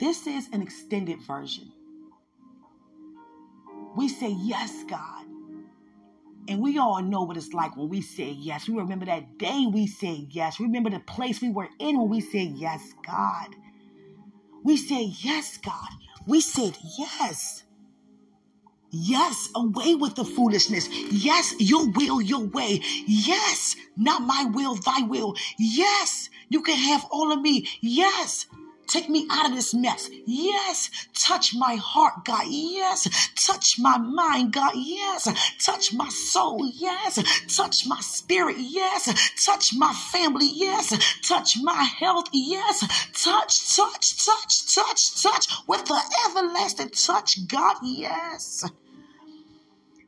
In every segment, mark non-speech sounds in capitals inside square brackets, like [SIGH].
This is an extended version. We say, Yes, God. And we all know what it's like when we say yes. We remember that day we said yes. We remember the place we were in when we said yes, God. We said yes, God. We said yes. Yes, away with the foolishness. Yes, your will, your way. Yes, not my will, thy will. Yes, you can have all of me. Yes, Take me out of this mess. Yes. Touch my heart, God. Yes. Touch my mind, God. Yes. Touch my soul. Yes. Touch my spirit. Yes. Touch my family. Yes. Touch my health. Yes. Touch, touch, touch, touch, touch with the everlasting touch, God. Yes.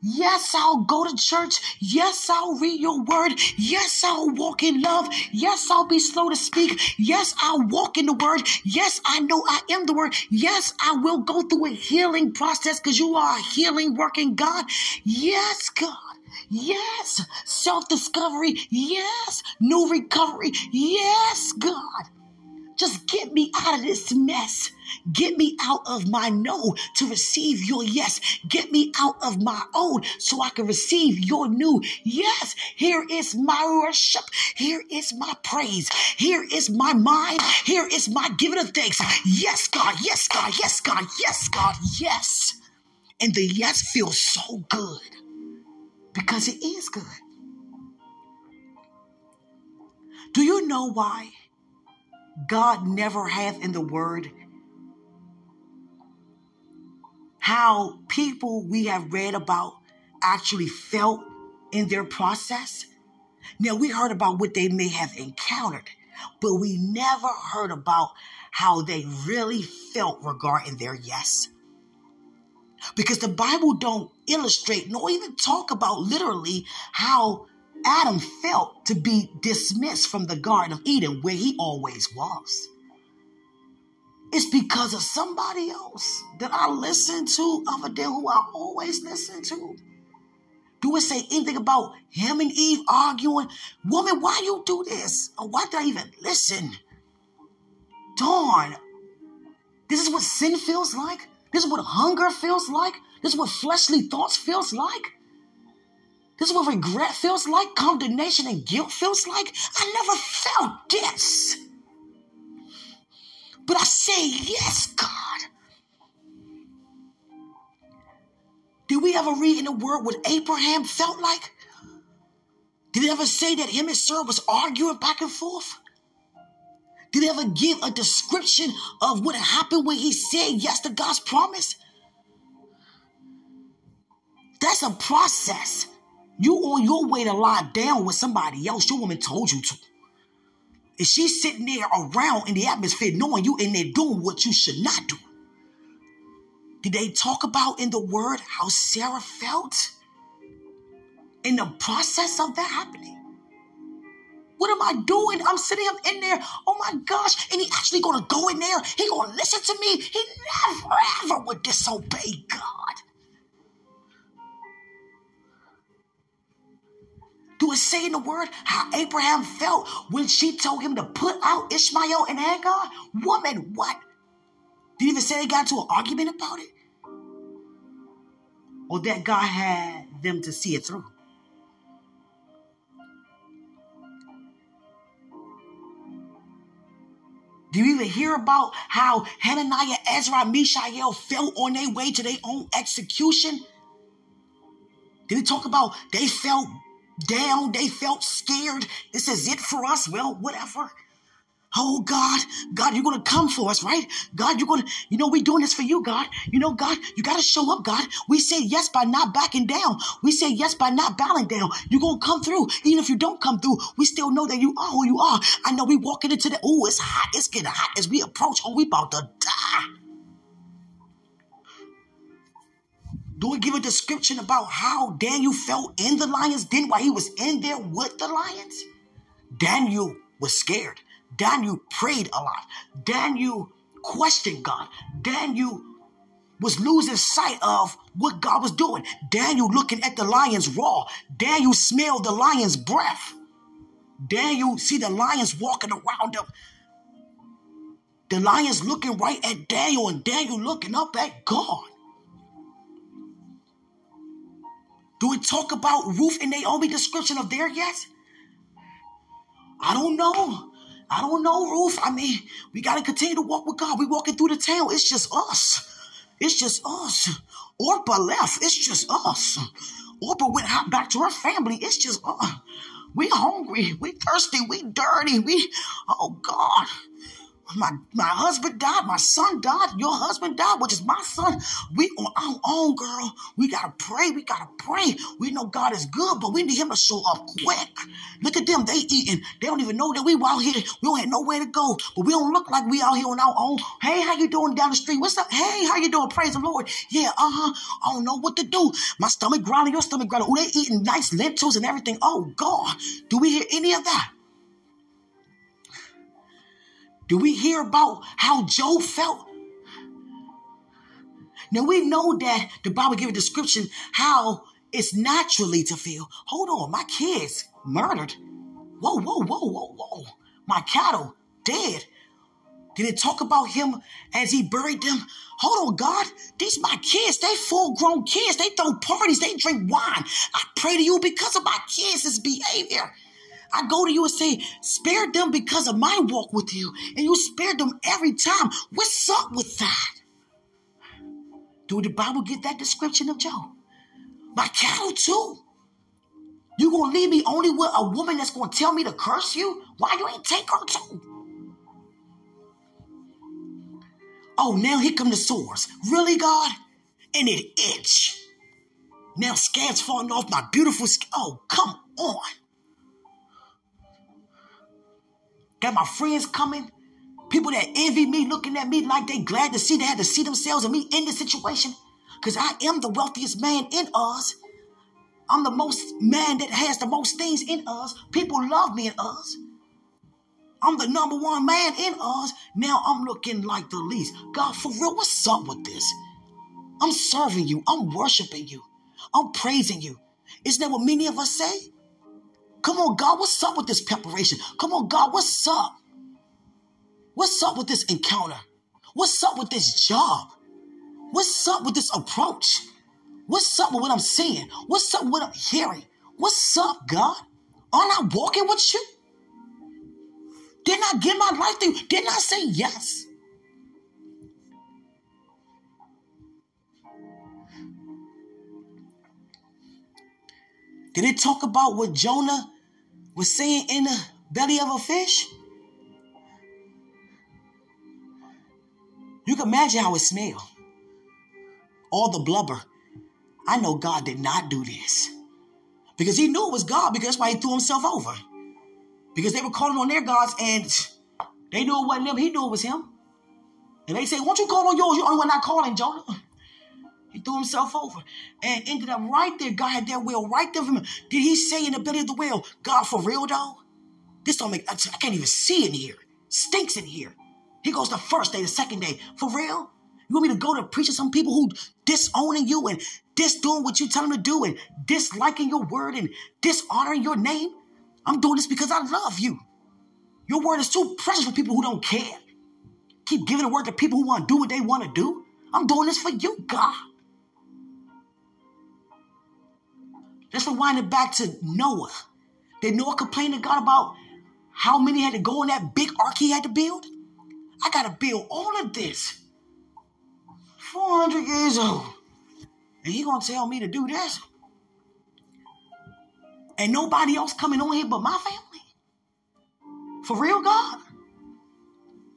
Yes, I'll go to church. Yes, I'll read your word. Yes, I'll walk in love. Yes, I'll be slow to speak. Yes, I'll walk in the word. Yes, I know I am the word. Yes, I will go through a healing process because you are a healing working God. Yes, God. Yes, self discovery. Yes, new recovery. Yes, God. Just get me out of this mess. Get me out of my no to receive your yes. Get me out of my old so I can receive your new. Yes, here is my worship. Here is my praise. Here is my mind. Here is my giving of thanks. Yes, God. Yes, God. Yes, God. Yes, God. Yes. And the yes feels so good because it is good. Do you know why? God never hath in the word how people we have read about actually felt in their process. Now, we heard about what they may have encountered, but we never heard about how they really felt regarding their yes. Because the Bible don't illustrate nor even talk about literally how Adam felt to be dismissed from the Garden of Eden where he always was. It's because of somebody else that I listen to other than who I always listen to. Do it say anything about him and Eve arguing? Woman, why you do this? Why did I even listen? Darn. This is what sin feels like. This is what hunger feels like. This is what fleshly thoughts feels like. This is what regret feels like, condemnation and guilt feels like. I never felt this. But I say, yes, God. Did we ever read in the word what Abraham felt like? Did it ever say that him and Sarah was arguing back and forth? Did it ever give a description of what happened when he said yes to God's promise? That's a process. You on your way to lie down with somebody else your woman told you to. And she's sitting there around in the atmosphere knowing you in there doing what you should not do. Did they talk about in the word how Sarah felt in the process of that happening? What am I doing? I'm sitting up in there. Oh my gosh. And he actually gonna go in there. He gonna listen to me. He never ever would disobey God. Do it say in the word how Abraham felt when she told him to put out Ishmael and Hagar? Woman, what? Did even say they got into an argument about it? Or that God had them to see it through? Do you even hear about how Hananiah, Ezra, Mishael fell on their way to their own execution? Did he talk about they felt down. They felt scared. This is it for us. Well, whatever. Oh God, God, you're gonna come for us, right? God, you're gonna, you know, we're doing this for you, God. You know, God, you gotta show up, God. We say yes by not backing down. We say yes by not bowing down. You're gonna come through. Even if you don't come through, we still know that you are who you are. I know we walking into the, oh, it's hot, it's getting hot as we approach. Oh, we about to die. Do we give a description about how Daniel felt in the lion's den while he was in there with the lions? Daniel was scared. Daniel prayed a lot. Daniel questioned God. Daniel was losing sight of what God was doing. Daniel looking at the lions raw. Daniel smelled the lion's breath. Daniel see the lions walking around him. The lion's looking right at Daniel, and Daniel looking up at God. Do we talk about Ruth and Naomi description of there yet? I don't know. I don't know, Ruth. I mean, we got to continue to walk with God. We walking through the town. It's just us. It's just us. Orpah left. It's just us. Orpah went back to her family. It's just us. We hungry. We thirsty. We dirty. We, oh God my my husband died, my son died, your husband died, which is my son. We on our own, girl. We gotta pray. We gotta pray. We know God is good, but we need Him to show up quick. Look at them. They eating. They don't even know that we out here. We don't have nowhere to go, but we don't look like we out here on our own. Hey, how you doing down the street? What's up? Hey, how you doing? Praise the Lord. Yeah, uh huh. I don't know what to do. My stomach growling. Your stomach growling. Oh, they eating nice lentils and everything. Oh God, do we hear any of that? Do we hear about how Job felt? Now we know that the Bible gives a description how it's naturally to feel. Hold on, my kids murdered. Whoa, whoa, whoa, whoa, whoa. My cattle dead. Did it talk about him as he buried them? Hold on, God. These my kids. They full grown kids. They throw parties. They drink wine. I pray to you because of my kids' behavior. I go to you and say, spare them because of my walk with you. And you spare them every time. What's up with that? Do the Bible get that description of Job? My cattle too. You gonna leave me only with a woman that's gonna tell me to curse you? Why you ain't take her too? Oh, now here come the sores. Really, God? And it itch. Now scabs falling off my beautiful skin. Oh, come on. Got my friends coming. People that envy me, looking at me like they glad to see they had to see themselves and me in this situation. Because I am the wealthiest man in us. I'm the most man that has the most things in us. People love me in us. I'm the number one man in us. Now I'm looking like the least. God, for real, what's up with this? I'm serving you. I'm worshiping you. I'm praising you. Isn't that what many of us say? Come on, God, what's up with this preparation? Come on, God, what's up? What's up with this encounter? What's up with this job? What's up with this approach? What's up with what I'm seeing? What's up with what I'm hearing? What's up, God? Aren't I walking with you? Didn't I give my life to you? Didn't I say yes? Did it talk about what Jonah was saying in the belly of a fish? You can imagine how it smelled. All the blubber. I know God did not do this. Because he knew it was God, because that's why he threw himself over. Because they were calling on their gods and they knew it wasn't them. He knew it was him. And they say, Won't you call on yours? You're the only one not calling, Jonah. He threw himself over and ended up right there. God had that whale right there from him. Did he say in the belly of the whale, God, for real though? This don't make, I can't even see in here. Stinks in here. He goes the first day, the second day. For real? You want me to go to preach to some people who disowning you and disdoing what you tell them to do and disliking your word and dishonoring your name? I'm doing this because I love you. Your word is too precious for people who don't care. Keep giving the word to people who want to do what they want to do. I'm doing this for you, God. Let's rewind it back to Noah. Did Noah complain to God about how many had to go in that big ark he had to build? I got to build all of this. 400 years old. And he going to tell me to do this? And nobody else coming on here but my family? For real, God?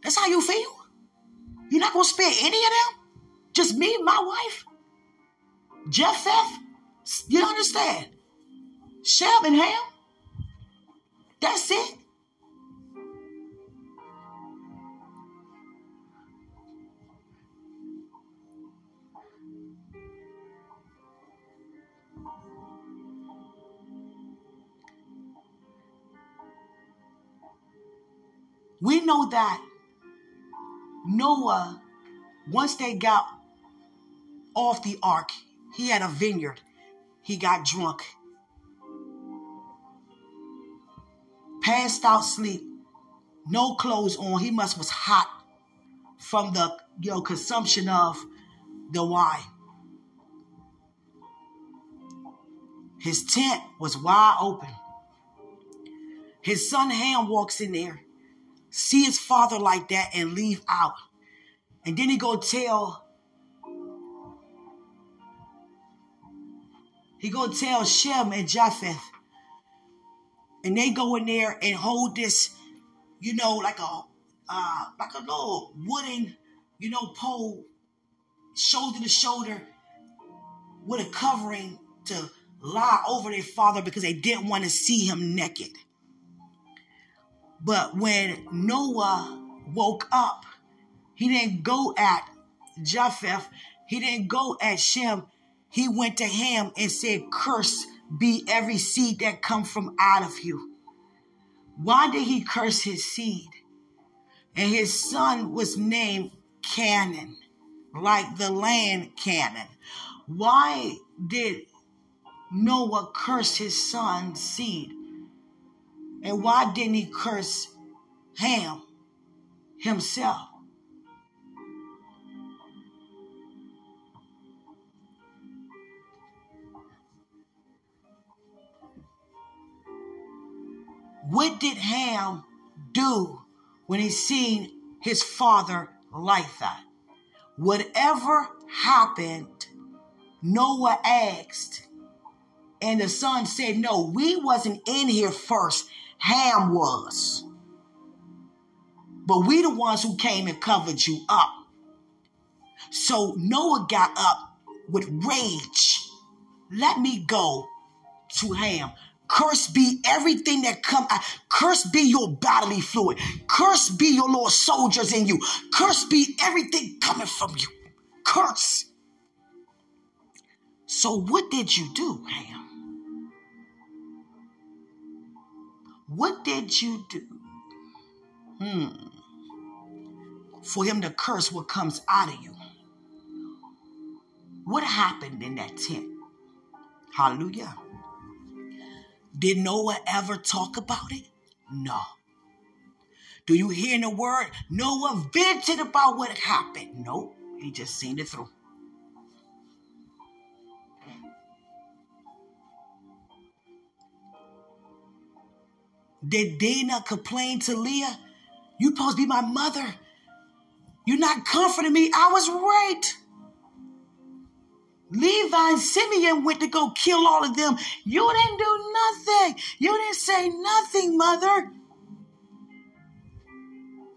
That's how you feel? You're not going to spare any of them? Just me my wife? Jeff? You understand? Shem and Ham. That's it. We know that Noah, once they got off the ark, he had a vineyard he got drunk, passed out sleep, no clothes on. He must was hot. from the you know consumption of the wine. His tent was wide open. His son Ham walks in there, see his father like that, and leave out. And then he go tell he go tell Shem and Japheth. And they go in there and hold this, you know, like a uh like a little wooden, you know, pole, shoulder to shoulder, with a covering to lie over their father because they didn't want to see him naked. But when Noah woke up, he didn't go at Japheth, he didn't go at Shem, he went to him and said, Curse be every seed that come from out of you. Why did he curse his seed? And his son was named Canaan, like the land Canaan. Why did Noah curse his son's seed? And why didn't he curse Ham himself? What did Ham do when he seen his father like that? Whatever happened, Noah asked, and the son said, No, we wasn't in here first. Ham was. But we the ones who came and covered you up. So Noah got up with rage. Let me go to Ham. Curse be everything that come out. Curse be your bodily fluid. Curse be your Lord soldiers in you. Curse be everything coming from you. Curse. So what did you do, Ham? What did you do? Hmm. For him to curse what comes out of you. What happened in that tent? Hallelujah. Did Noah ever talk about it? No. Do you hear in the word? Noah vented about what happened. No, he just seen it through. Did Dinah complain to Leah? You supposed to be my mother. You're not comforting me. I was right. Levi and Simeon went to go kill all of them. You didn't do nothing. You didn't say nothing, mother.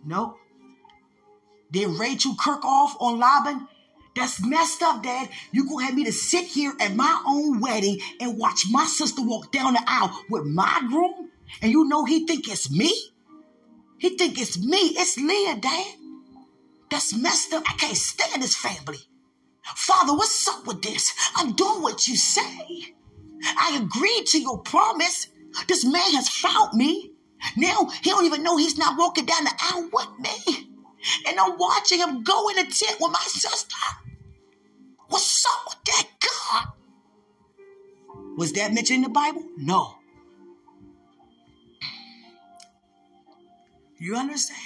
Nope. Did Rachel kirk off on Laban? That's messed up, Dad. You gonna have me to sit here at my own wedding and watch my sister walk down the aisle with my groom? And you know he think it's me? He think it's me. It's Leah, Dad. That's messed up. I can't stand this family. Father, what's up with this? I'm doing what you say. I agreed to your promise. This man has found me. Now he don't even know he's not walking down the aisle with me. And I'm watching him go in the tent with my sister. What's up with that God? Was that mentioned in the Bible? No. You understand?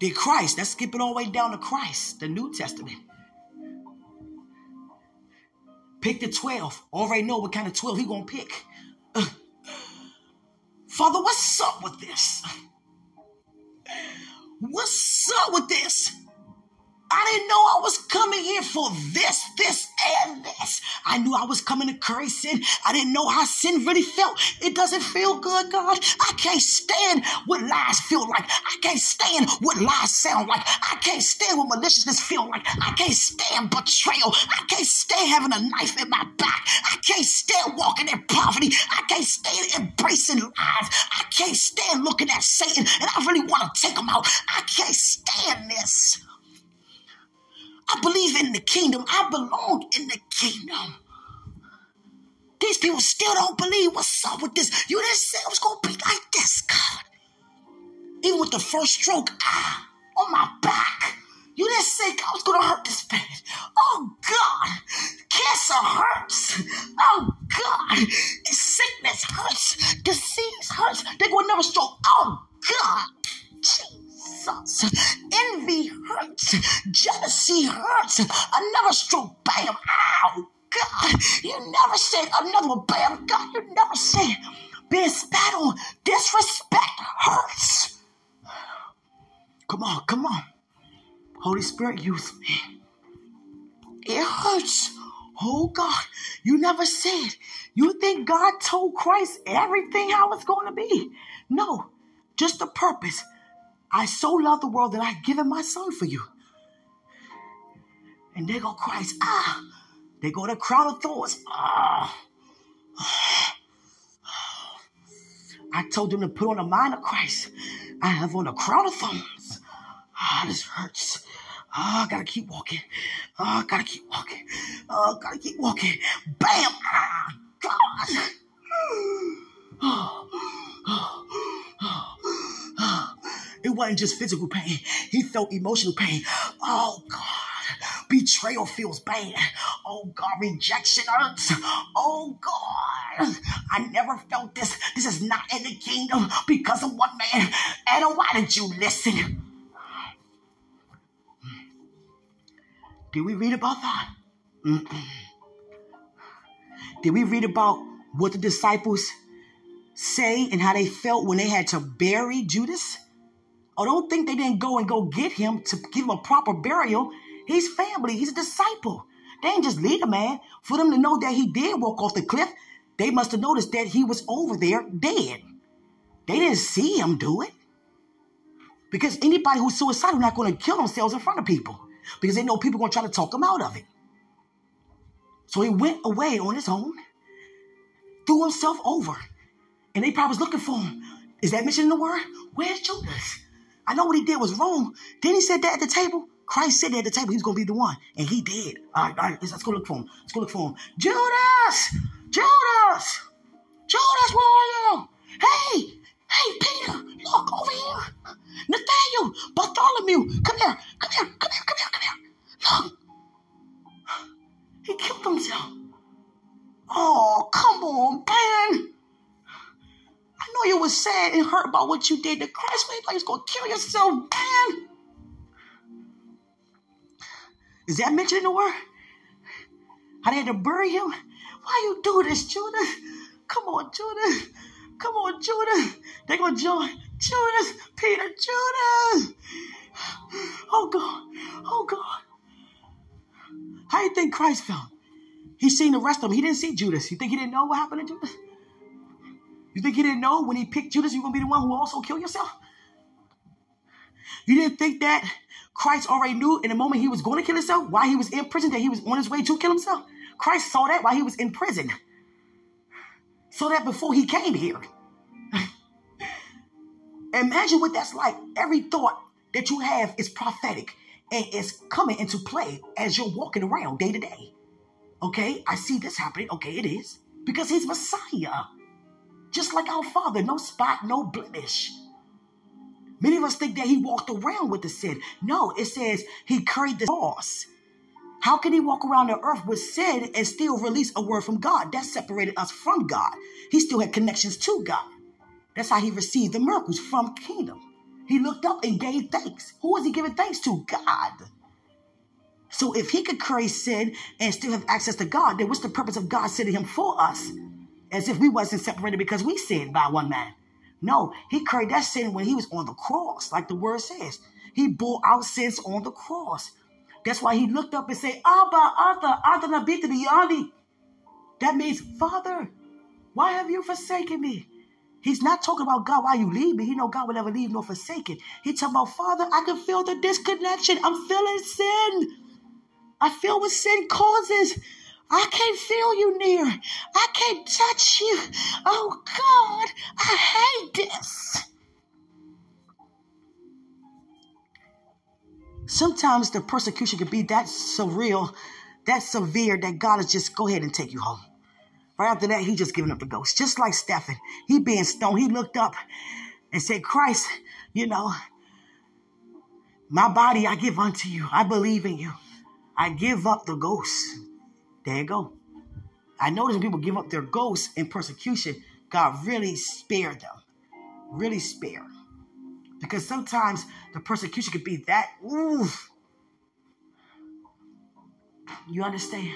Did Christ, let's skip it all the way down to Christ, the New Testament. Pick the 12. Already know what kind of 12 he gonna pick. Uh, Father, what's up with this? What's up with this? I didn't know I was coming here for this, this, and this. I knew I was coming to curry sin. I didn't know how sin really felt. It doesn't feel good, God. I can't stand what lies feel like. I can't stand what lies sound like. I can't stand what maliciousness feel like. I can't stand betrayal. I can't stand having a knife in my back. I can't stand walking in poverty. I can't stand embracing lies. I can't stand looking at Satan and I really want to take him out. I can't stand this. I believe in the kingdom. I belong in the kingdom. These people still don't believe what's up with this. You didn't say it was going to be like this, God. Even with the first stroke, ah, on my back. You didn't say God was going to hurt this use me. It hurts. Oh God, you never said. You think God told Christ everything how it's going to be? No, just the purpose. I so love the world that I've given my son for you. And they go Christ, ah. They go to crown of thorns. Ah. I told them to put on the mind of Christ. I have on a crown of thorns. Ah, this hurts. Oh, I gotta keep walking. Oh, I gotta keep walking. Oh, I gotta keep walking. Bam! Ah, God! It wasn't just physical pain. He felt emotional pain. Oh, God. Betrayal feels bad. Oh, God. Rejection hurts. Oh, God. I never felt this. This is not in the kingdom because of one man. Adam, why did you listen? Did we read about that? Mm-mm. Did we read about what the disciples say and how they felt when they had to bury Judas? Oh, don't think they didn't go and go get him to give him a proper burial. He's family. He's a disciple. They didn't just leave a man. For them to know that he did walk off the cliff, they must have noticed that he was over there dead. They didn't see him do it. Because anybody who's suicidal not going to kill themselves in front of people because they know people are going to try to talk him out of it. So he went away on his own, threw himself over, and they probably was looking for him. Is that mentioned in the word? Where's Judas? I know what he did was wrong. Then he said that at the table. Christ said that at the table. He's going to be the one. And he did. All right, all right. Let's, let's go look for him. Let's go look for him. Judas! Judas! Judas, where are you? Hey! Hey, Peter! Look over here. Nathaniel! Bartholomew! Come here! Come here! Come here! Come here! come here. Look, he killed himself. Oh, come on, Ben. I know you were sad and hurt about what you did to Christ, but you was gonna kill yourself, Ben. Is that mentioned in the word? How had to bury him? Why you do this, Judas? Come on, Judas. Come on, Judas. They're gonna join Judas, Peter, Judas. Oh God. Oh God. How do you think Christ felt? He seen the rest of them. He didn't see Judas. You think he didn't know what happened to Judas? You think he didn't know when he picked Judas, you're going to be the one who also kill yourself? You didn't think that Christ already knew in the moment he was going to kill himself, while he was in prison, that he was on his way to kill himself? Christ saw that while he was in prison. Saw that before he came here. Imagine what that's like. Every thought that you have is prophetic and it's coming into play as you're walking around day to day. Okay, I see this happening. Okay, it is. Because he's Messiah. Just like our Father, no spot, no blemish. Many of us think that he walked around with the sin. No, it says he carried the cross. How can he walk around the earth with sin and still release a word from God? That separated us from God. He still had connections to God. That's how he received the miracles from kingdom. He looked up and gave thanks. Who was he giving thanks to? God. So if he could carry sin and still have access to God, then what's the purpose of God sending him for us? As if we wasn't separated because we sinned by one man. No, he carried that sin when he was on the cross, like the word says. He bore our sins on the cross. That's why he looked up and said, Abba, Arthur, Arthur Nabitani. That means, Father, why have you forsaken me? He's not talking about God, why you leave me. He know God will never leave nor forsake it. He talking about, Father, I can feel the disconnection. I'm feeling sin. I feel what sin causes. I can't feel you near. I can't touch you. Oh God, I hate this. Sometimes the persecution can be that surreal, that severe that God is just go ahead and take you home. Right after that, he just giving up the ghost. Just like Stephen. He being stoned. He looked up and said, Christ, you know, my body I give unto you. I believe in you. I give up the ghost. There you go. I notice when people give up their ghosts in persecution, God really spared them. Really spared. Because sometimes the persecution could be that, oof. You understand?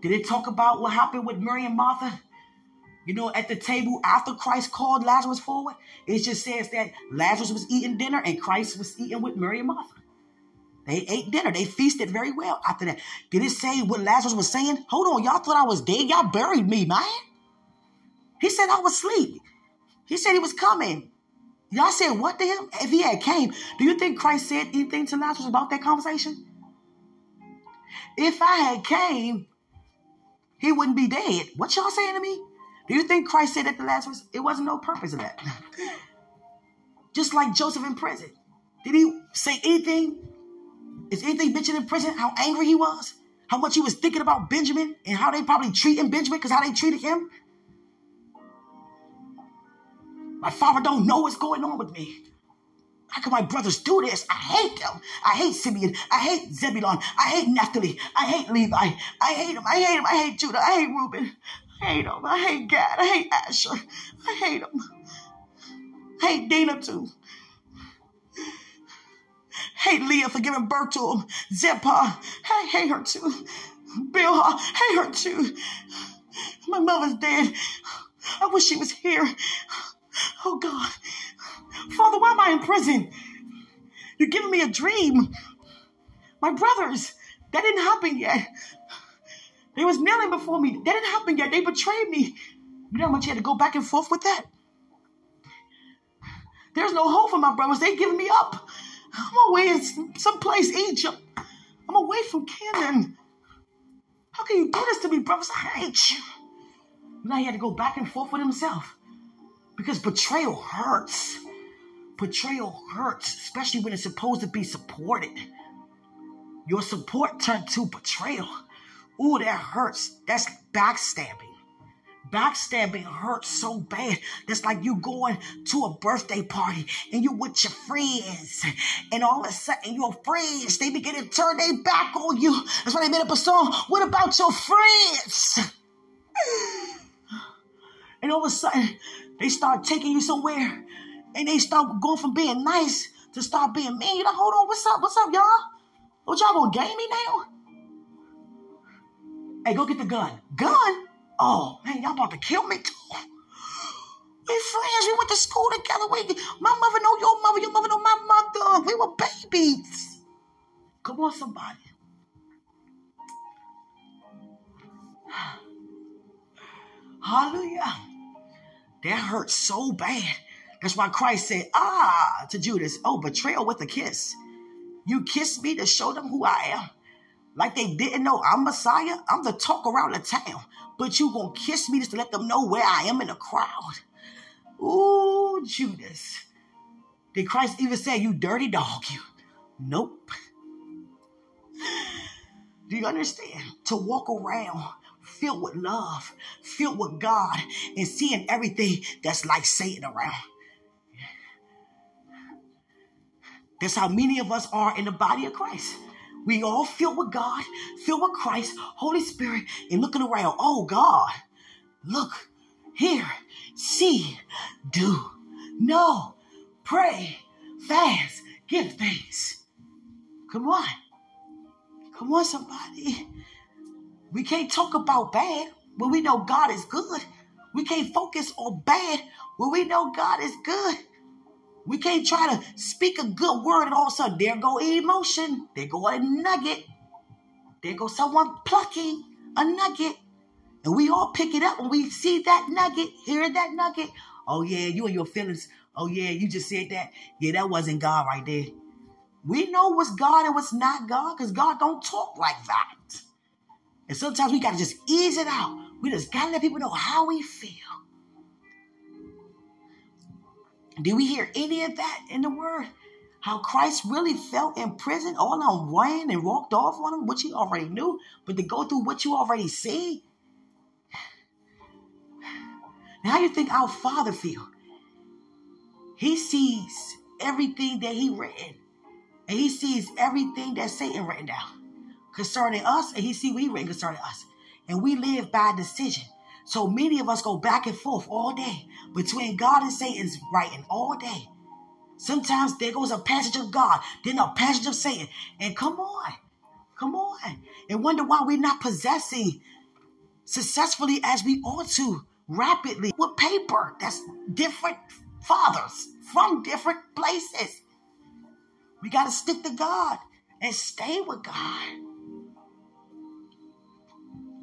Did it talk about what happened with Mary and Martha? You know, at the table after Christ called Lazarus forward, it just says that Lazarus was eating dinner and Christ was eating with Mary and Martha. They ate dinner. They feasted very well after that. Did it say what Lazarus was saying? Hold on, y'all thought I was dead. Y'all buried me, man. He said I was asleep. He said he was coming. Y'all said what to him? If he had came, do you think Christ said anything to Lazarus about that conversation? If I had came, he wouldn't be dead. What y'all saying to me? Do you think Christ said that to Lazarus? It wasn't no purpose of that. [LAUGHS] Just like Joseph in prison. Did he say anything is anything mentioned in prison how angry he was? How much he was thinking about Benjamin and how they probably treating Benjamin because how they treated him? My father don't know what's going on with me. How can my brothers do this? I hate them. I hate Simeon. I hate Zebulon. I hate Naphtali. I hate Levi. I hate him. I hate him. I hate Judah. I hate Reuben. I hate him. I hate Gad. I hate Asher. I hate him. I hate Dana too hate Leah for giving birth to him. Zilpah, I hate her too. Bilhah, I hate her too. My mother's dead. I wish she was here. Oh God. Father, why am I in prison? You're giving me a dream. My brothers, that didn't happen yet. They was kneeling before me. That didn't happen yet. They betrayed me. You know how much you had to go back and forth with that? There's no hope for my brothers. They giving me up. I'm away in someplace Egypt. I'm away from Canaan. How can you do this to me, brothers? I hate you. Now he had to go back and forth with himself. Because betrayal hurts. Betrayal hurts, especially when it's supposed to be supported. Your support turned to betrayal. Ooh, that hurts. That's backstabbing. Backstabbing hurts so bad. That's like you going to a birthday party and you with your friends, and all of a sudden your friends they begin to turn their back on you. That's why they made up a song. What about your friends? [SIGHS] And all of a sudden they start taking you somewhere, and they start going from being nice to start being mean. You know, hold on, what's up? What's up, y'all? What y'all gonna game me now? Hey, go get the gun. Gun? Oh man, y'all about to kill me. We friends. We went to school together. We, my mother know your mother. Your mother know my mother. We were babies. Come on, somebody. [SIGHS] Hallelujah. That hurt so bad. That's why Christ said, ah, to Judas, oh, betrayal with a kiss. You kissed me to show them who I am. Like they didn't know I'm Messiah. I'm the talk around the town but you gonna kiss me just to let them know where I am in the crowd. Ooh, Judas. Did Christ even say, you dirty dog, you? Nope. [LAUGHS] Do you understand? To walk around filled with love, filled with God, and seeing everything that's like Satan around. That's how many of us are in the body of Christ. We all filled with God, filled with Christ, Holy Spirit, and looking around. Oh God, look, hear, see, do, know, pray, fast, give thanks. Come on. Come on, somebody. We can't talk about bad when we know God is good. We can't focus on bad when we know God is good. We can't try to speak a good word and all of a sudden there go emotion. There go a nugget. There go someone plucking a nugget. And we all pick it up when we see that nugget, hear that nugget. Oh yeah, you and your feelings. Oh yeah, you just said that. Yeah, that wasn't God right there. We know what's God and what's not God because God don't talk like that. And sometimes we got to just ease it out. We just got to let people know how we feel. Did we hear any of that in the word? How Christ really felt in prison, all on ran and walked off on him, which he already knew, but to go through what you already see. Now, how you think our Father feel? He sees everything that he written, and he sees everything that Satan written down concerning us, and he see he written concerning us. And we live by decision. So many of us go back and forth all day between God and Satan's writing all day. Sometimes there goes a passage of God, then a passage of Satan. And come on, come on. And wonder why we're not possessing successfully as we ought to rapidly with paper that's different fathers from different places. We got to stick to God and stay with God.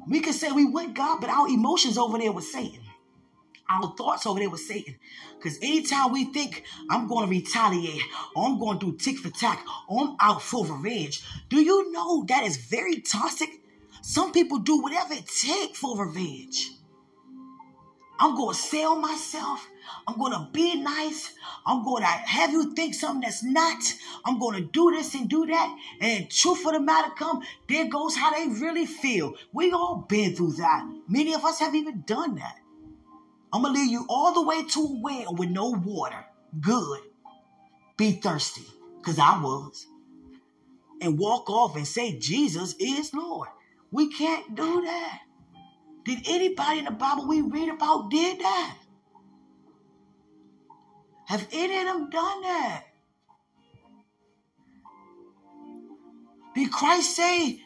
We can say we with God, but our emotions over there with Satan. Our thoughts over there with Satan. Because anytime we think I'm going to retaliate, or I'm going to do tick for tack, or I'm out for revenge, do you know that is very toxic? Some people do whatever it takes for revenge. I'm going to sell myself. I'm going to be nice. I'm going to have you think something that's not. I'm going to do this and do that. And truth of the matter come, there goes how they really feel. We all been through that. Many of us have even done that. I'm going to lead you all the way to a well with no water. Good. Be thirsty, because I was. And walk off and say, Jesus is Lord. We can't do that. Did anybody in the Bible we read about did that? Have any of them done that? Did Christ say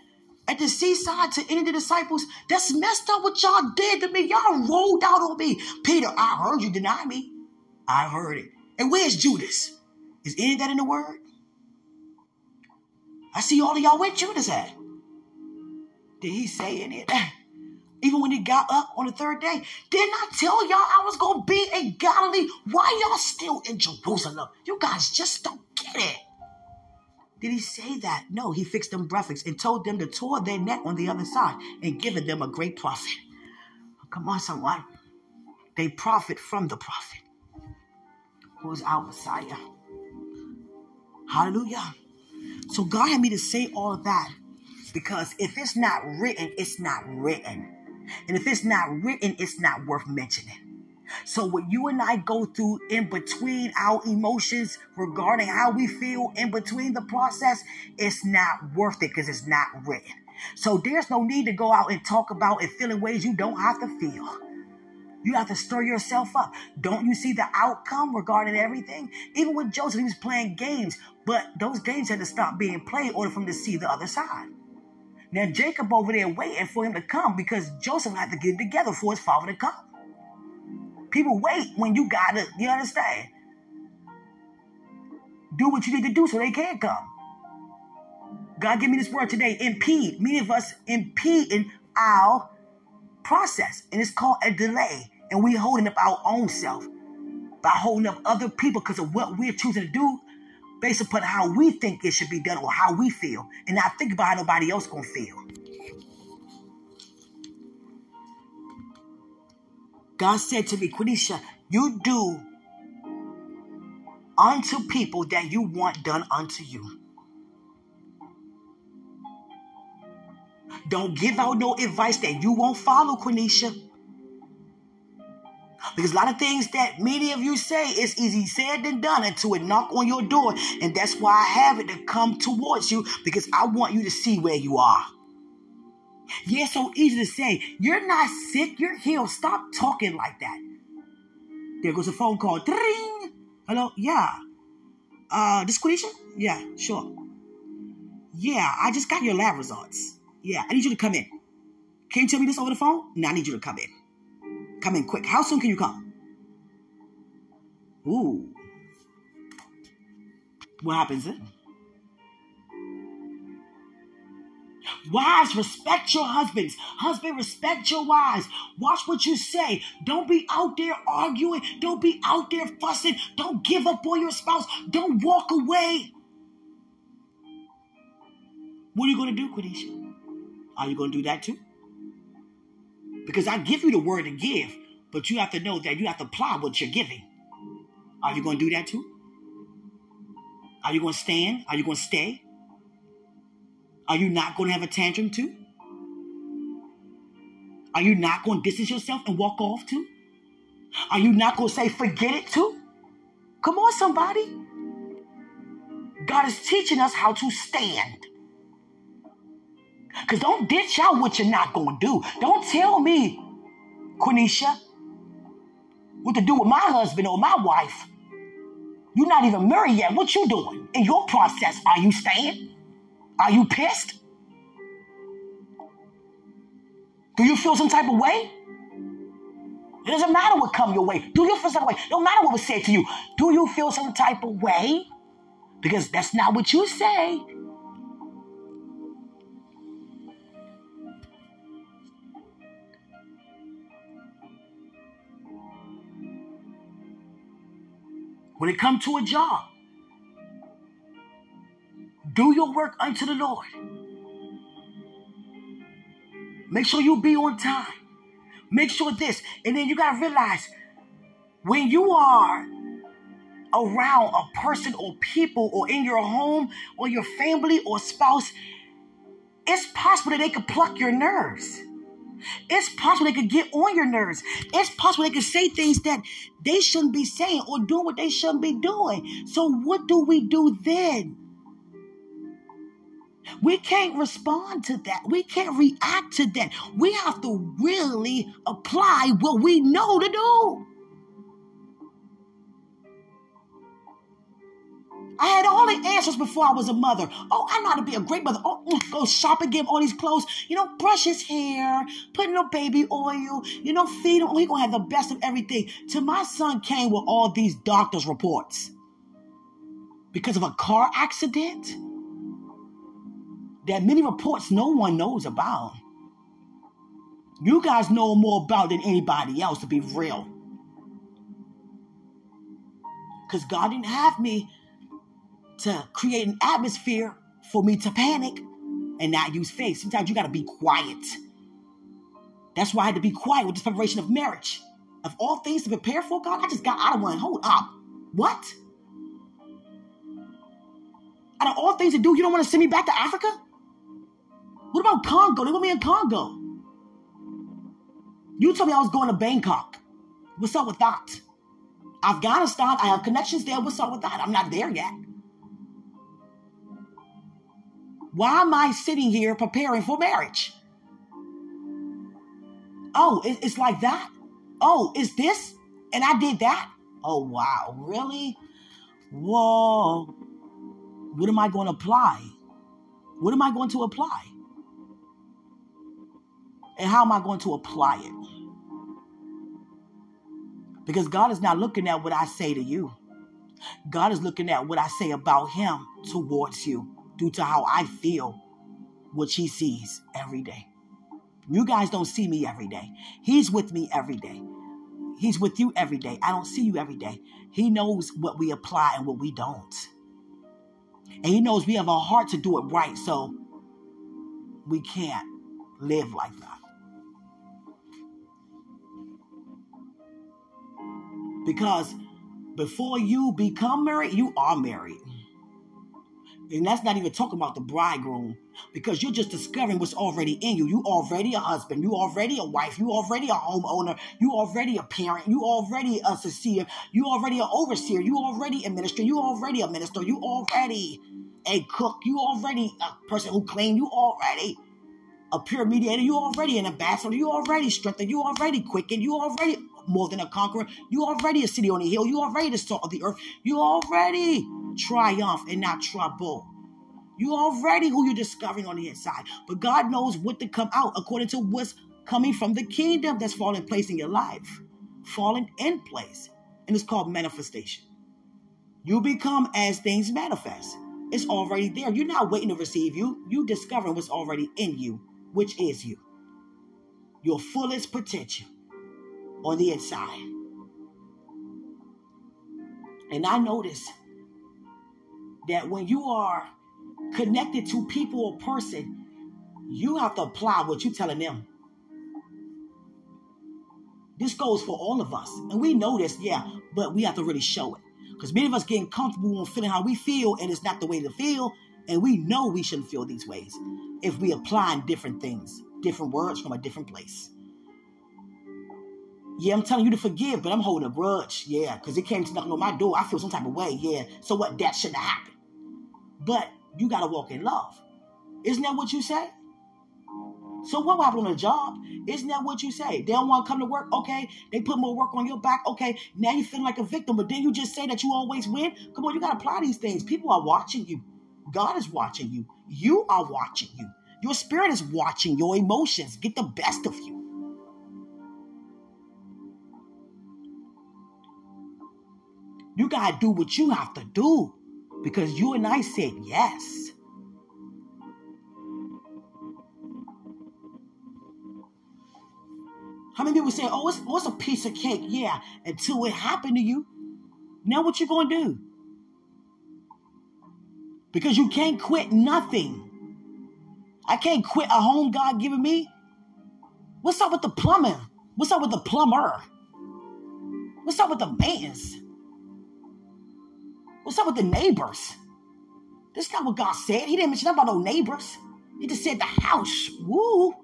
at the seaside to any of the disciples, that's messed up what y'all did to me. Y'all rolled out on me. Peter, I heard you deny me. I heard it. And where's Judas? Is any of that in the word? I see all of y'all where Judas at. Did he say any of that? Even when he got up on the third day, didn't I tell y'all I was going to be in Galilee? Why y'all still in Jerusalem? You guys just don't get it. Did he say that? No, he fixed them breakfast and told them to tore their net on the other side and given them a great profit. Oh, come on, someone. They profit from the prophet, who is our Messiah. Hallelujah. So God had me to say all that because if it's not written, it's not written. And if it's not written, it's not worth mentioning. So, what you and I go through in between our emotions regarding how we feel in between the process, it's not worth it because it's not written. So, there's no need to go out and talk about and feel in ways you don't have to feel. You have to stir yourself up. Don't you see the outcome regarding everything? Even with Joseph, he was playing games, but those games had to stop being played in order for him to see the other side. Now Jacob over there waiting for him to come because Joseph had to get together for his father to come. People wait when you gotta, You understand? Do what you need to do so they can come. God give me this word today. Impede. Many of us impede in our process. And it's called a delay. And we holding up our own self by holding up other people because of what we're choosing to do based upon how we think it should be done or how we feel, and not think about how nobody else gonna feel. God said to me, Quenisha, you do unto people that you want done unto you. Don't give out no advice that you won't follow, Quenisha. Because a lot of things that many of you say is easy said than done until it knock on your door. And that's why I have it to come towards you because I want you to see where you are. Yeah, so easy to say. You're not sick, you're healed. Stop talking like that. There goes a phone call. Ding! Hello? Yeah. Uh, this Quenisha? Yeah, sure. Yeah, I just got your lab results. Yeah, I need you to come in. Can you tell me this over the phone? No, I need you to come in. Come in quick. How soon can you come? Ooh. What happens then? Wives, respect your husbands. Husband, respect your wives. Watch what you say. Don't be out there arguing. Don't be out there fussing. Don't give up on your spouse. Don't walk away. What are you going to do, Quenisha? Are you going to do that too? Because I give you the word to give, but you have to know that you have to apply what you're giving. Are you going to do that too? Are you going to stand? Are you going to stay? Are you not going to have a tantrum too? Are you not going to distance yourself and walk off too? Are you not going to say, forget it too? Come on, somebody. God is teaching us how to stand. Because don't ditch out what you're not going to do. Don't tell me, Quenisha, what to do with my husband or my wife You're not even married yet. What you doing in your process? Are you staying? Are you pissed? Do you feel some type of way? It doesn't matter what come your way. Do you feel some way? No matter what was said to you. Do you feel some type of way? Because that's not what you say. When it comes to a job, do your work unto the Lord. Make sure you be on time. Make sure this. And then you got to realize when you are around a person or people or in your home or your family or spouse, it's possible that they could pluck your nerves. It's possible they could get on your nerves. It's possible they could say things that they shouldn't be saying or doing what they shouldn't be doing. So, what do we do then? We can't respond to that. We can't react to that. We have to really apply what we know to do. I had all the answers before I was a mother. Oh, I know how to be a great mother. Oh, mm, go shopping, give him all these clothes. You know, brush his hair, put no baby oil. You know, feed him. Oh, he gonna have the best of everything. Till my son came with all these doctor's reports because of a car accident that many reports no one knows about. You guys know more about than anybody else, to be real. Because God didn't have me to create an atmosphere for me to panic and not use faith. Sometimes you got to be quiet. That's why I had to be quiet with this preparation of marriage. Of all things to prepare for, God, I just got out of one. Hold up. What? Out of all things to do, you don't want to send me back to Africa? What about Congo? They want me in Congo. You told me I was going to Bangkok. What's up with that? Afghanistan, I have connections there. What's up with that? I'm not there yet. Why am I sitting here preparing for marriage? Oh, it's like that? Oh, is this? And I did that? Oh, wow. Really? Whoa. What am I going to apply? What am I going to apply? And how am I going to apply it? Because God is not looking at what I say to you. God is looking at what I say about Him towards you due to how I feel, which He sees every day. You guys don't see me every day. He's with me every day. He's with you every day. I don't see you every day. He knows what we apply and what we don't. And He knows we have a heart to do it right, so we can't live like that. Because before you become married, you are married. And that's not even talking about the bridegroom because you're just discovering what's already in you. You already a husband. You already a wife. You already a homeowner. You already a parent. You already a sincere. You already an overseer. You already a minister. You already a minister. You already a cook. You already a person who clean. You already a pure mediator. You already an ambassador. You already strengthened. You already quickened. You already more than a conqueror. You already a city on a hill. You already the salt of the earth. You already triumph and not trouble. You already who you're discovering on the inside. But God knows what to come out according to what's coming from the kingdom that's falling in place in your life. Falling in place. And it's called manifestation. You become as things manifest. It's already there. You're not waiting to receive you. You discovering what's already in you, which is you. Your fullest potential on the inside. And I notice that when you are connected to people or person, you have to apply what you're telling them. This goes for all of us. And we know this, yeah, but we have to really show it. Because many of us getting comfortable on feeling how we feel, and it's not the way to feel. And we know we shouldn't feel these ways if we apply different things, different words from a different place. Yeah, I'm telling you to forgive, but I'm holding a grudge. Yeah, because it came to knocking on my door. I feel some type of way. Yeah. So what? That shouldn't have happened. But you got to walk in love. Isn't that what you say? So what happened on the job? Isn't that what you say? They don't want to come to work. Okay, they put more work on your back. Okay, now you feel like a victim, but then you just say that you always win. Come on, you got to apply these things. People are watching you. God is watching you. You are watching you. Your spirit is watching your emotions. Get the best of you. You got to do what you have to do because you and I said yes. How many people say, oh, it's, oh, it's a piece of cake? Yeah, until it happened to you. Now what you going to do? Because you can't quit nothing. I can't quit a home God giving me. What's up with the plumber? What's up with the plumber? What's up with the mans? What's up with the neighbors? This is not what God said. He didn't mention about no neighbors. He just said the house. Woo.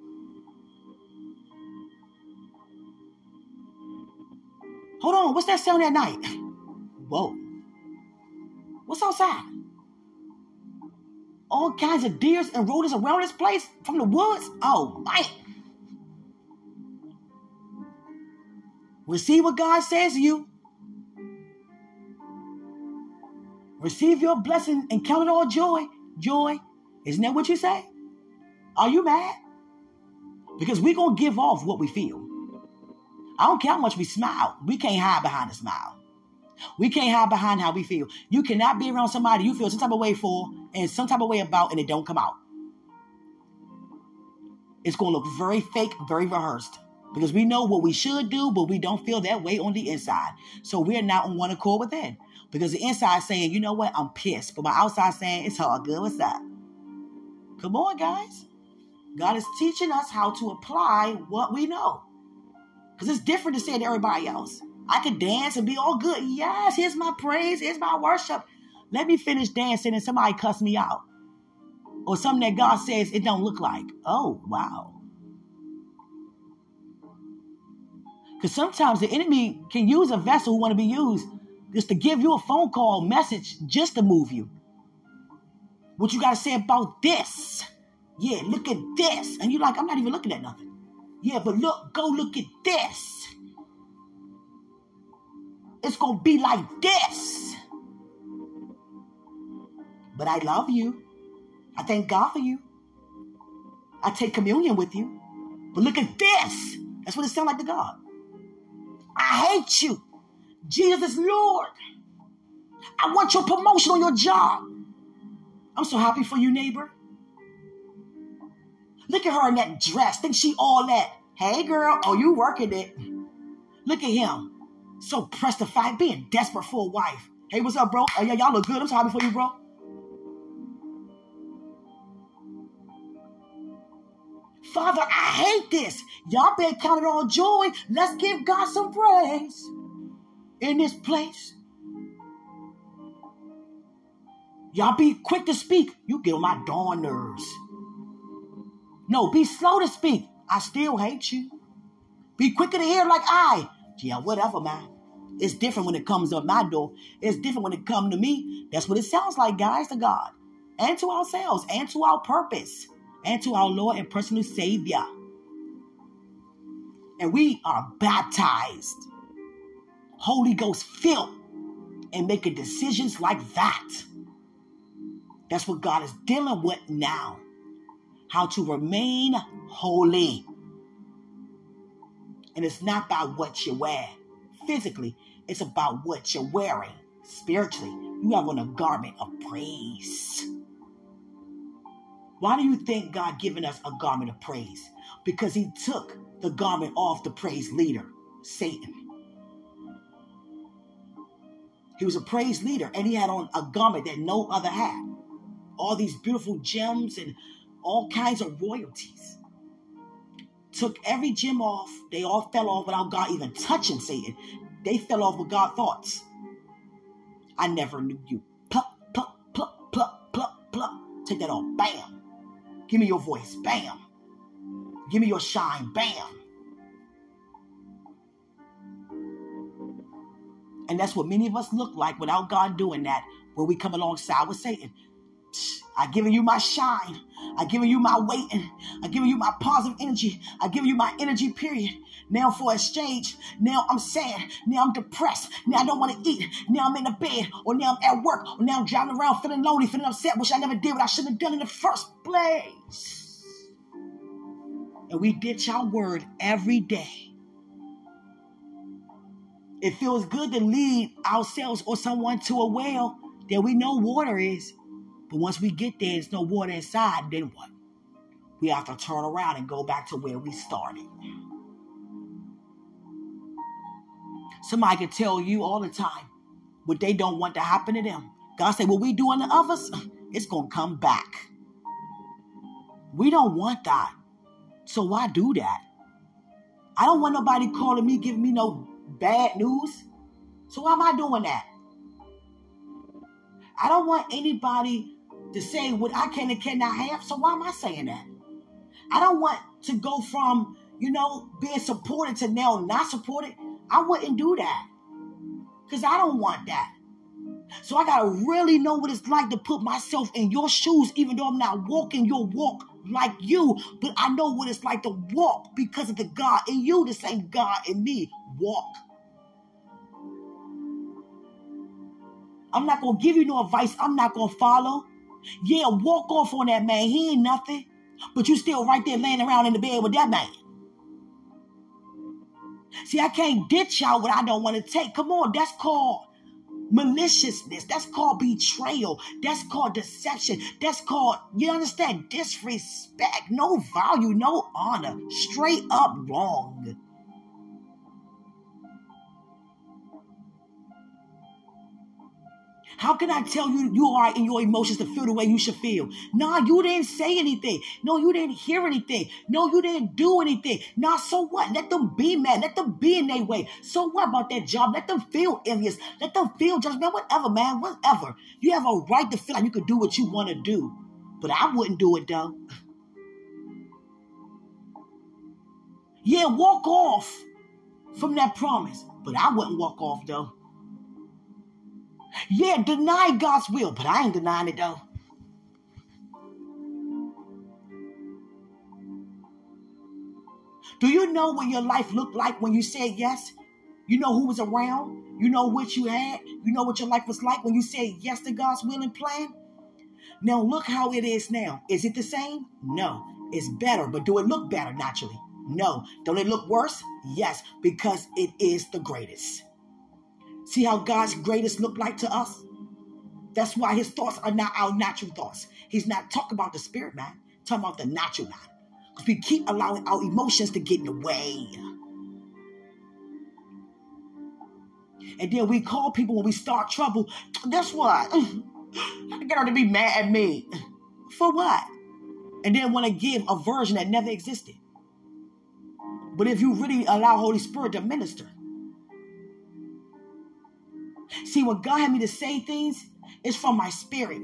Hold on, what's that sound at night? Whoa. What's outside? All kinds of deers and rodents around this place from the woods? Oh, man. Receive what God says to you. Receive your blessing and count it all joy. Joy. Isn't that what you say? Are you mad? Because we're going to give off what we feel. I don't care how much we smile. We can't hide behind a smile. We can't hide behind how we feel. You cannot be around somebody you feel some type of way for and some type of way about and it don't come out. It's going to look very fake, very rehearsed because we know what we should do, but we don't feel that way on the inside. So we're not on one accord within because the inside saying, you know what, I'm pissed, but my outside saying, it's all good. What's that? Come on, guys. God is teaching us how to apply what we know. Because it's different to say to everybody else. I could dance and be all good. Yes, here's my praise, here's my worship. Let me finish dancing and somebody cuss me out. Or something that God says it don't look like. Oh, wow. Because sometimes the enemy can use a vessel who want to be used just to give you a phone call message just to move you. What you got to say about this? Yeah, look at this. And you're like, I'm not even looking at nothing. Yeah, but look, go look at this. It's going to be like this. But I love you. I thank God for you. I take communion with you. But look at this. That's what it sounds like to God. I hate you. Jesus Lord. I want your promotion on your job. I'm so happy for you, neighbor. Look at her in that dress. Think she all that. Hey, girl. Oh, you working it. Look at him. So pressed to fight, being desperate for a wife. Hey, what's up, bro? Oh, yeah, y'all look good. I'm so happy for you, bro. Father, I hate this. Y'all better count it all joy. Let's give God some praise in this place. Y'all be quick to speak. You get on my darn nerves. No, be slow to speak. I still hate you. Be quicker to hear like I. Yeah, whatever, man. It's different when it comes to my door. It's different when it comes to me. That's what it sounds like, guys, to God. And to ourselves. And to our purpose. And to our Lord and personal Savior. And we are baptized. Holy Ghost filled. And making decisions like that. That's what God is dealing with now how to remain holy. And it's not about what you wear physically, it's about what you're wearing spiritually. You have on a garment of praise. Why do you think God given us a garment of praise? Because he took the garment off the praise leader, Satan. He was a praise leader and he had on a garment that no other had. All these beautiful gems and all kinds of royalties. Took every gem off. They all fell off without God even touching Satan. They fell off with God thoughts. I never knew you. Pluck, pluck, pluck, pluck, pluck, pluck. Take that off. Bam. Give me your voice. Bam. Give me your shine. Bam. And that's what many of us look like without God doing that when we come alongside with Satan. I given you my shine. I give you my waiting. I give you my positive energy. I give you my energy, period. Now for exchange, now I'm sad. Now I'm depressed. Now I don't want to eat. Now I'm in the bed. Or now I'm at work. Or now I'm driving around feeling lonely, feeling upset. Wish I never did what I should have done in the first place. And we ditch our word every day. It feels good to lead ourselves or someone to a well that we know water is. But once we get there, there's no water inside, then what? We have to turn around and go back to where we started. Somebody can tell you all the time what they don't want to happen to them. God said, What we do unto others, it's going to come back. We don't want that. So why do that? I don't want nobody calling me, giving me no bad news. So why am I doing that? I don't want anybody to say what I can and cannot have. So why am I saying that? I don't want to go from, you know, being supported to now not supported. I wouldn't do that. Because I don't want that. So I gotta really know what it's like to put myself in your shoes, even though I'm not walking your walk like you, but I know what it's like to walk because of the God in you, the same God in me. Walk. I'm not gonna give you no advice. I'm not gonna follow. Yeah, walk off on that man. He ain't nothing. But you still right there laying around in the bed with that man. See, I can't ditch y'all what I don't want to take. Come on, that's called maliciousness. That's called betrayal. That's called deception. That's called, you understand, disrespect. No value, no honor. Straight up wrong. How can I tell you you are in your emotions to feel the way you should feel? Nah, you didn't say anything. No, you didn't hear anything. No, you didn't do anything. Nah, so what? Let them be mad. Let them be in their way. So what about that job? Let them feel envious. Let them feel judgment. Whatever, man. Whatever. You have a right to feel like you can do what you want to do. But I wouldn't do it though. Yeah, walk off from that promise. But I wouldn't walk off though. Yeah, deny God's will, but I ain't denying it though. Do you know what your life looked like when you said yes? You know who was around? You know what you had? You know what your life was like when you said yes to God's will and plan? Now look how it is now. Is it the same? No. It's better, but do it look better naturally? No. Don't it look worse? Yes, because it is the greatest. See how God's greatest look like to us? That's why his thoughts are not our natural thoughts. He's not talking about the spirit man, talking about the natural man. Because we keep allowing our emotions to get in the way. And then we call people when we start trouble. Guess what? I get her to be mad at me. For what? And then want to give a version that never existed. But if you really allow Holy Spirit to minister, See, when God had me to say things, it's from my spirit.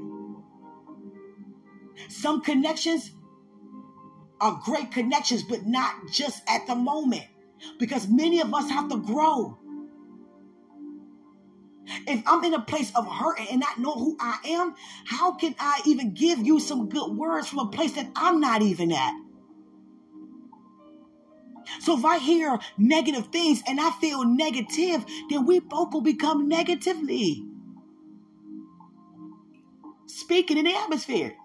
Some connections are great connections, but not just at the moment. Because many of us have to grow. If I'm in a place of hurt and not know who I am, how can I even give you some good words from a place that I'm not even at? So if I hear negative things and I feel negative, then we both will become negatively speaking in the atmosphere.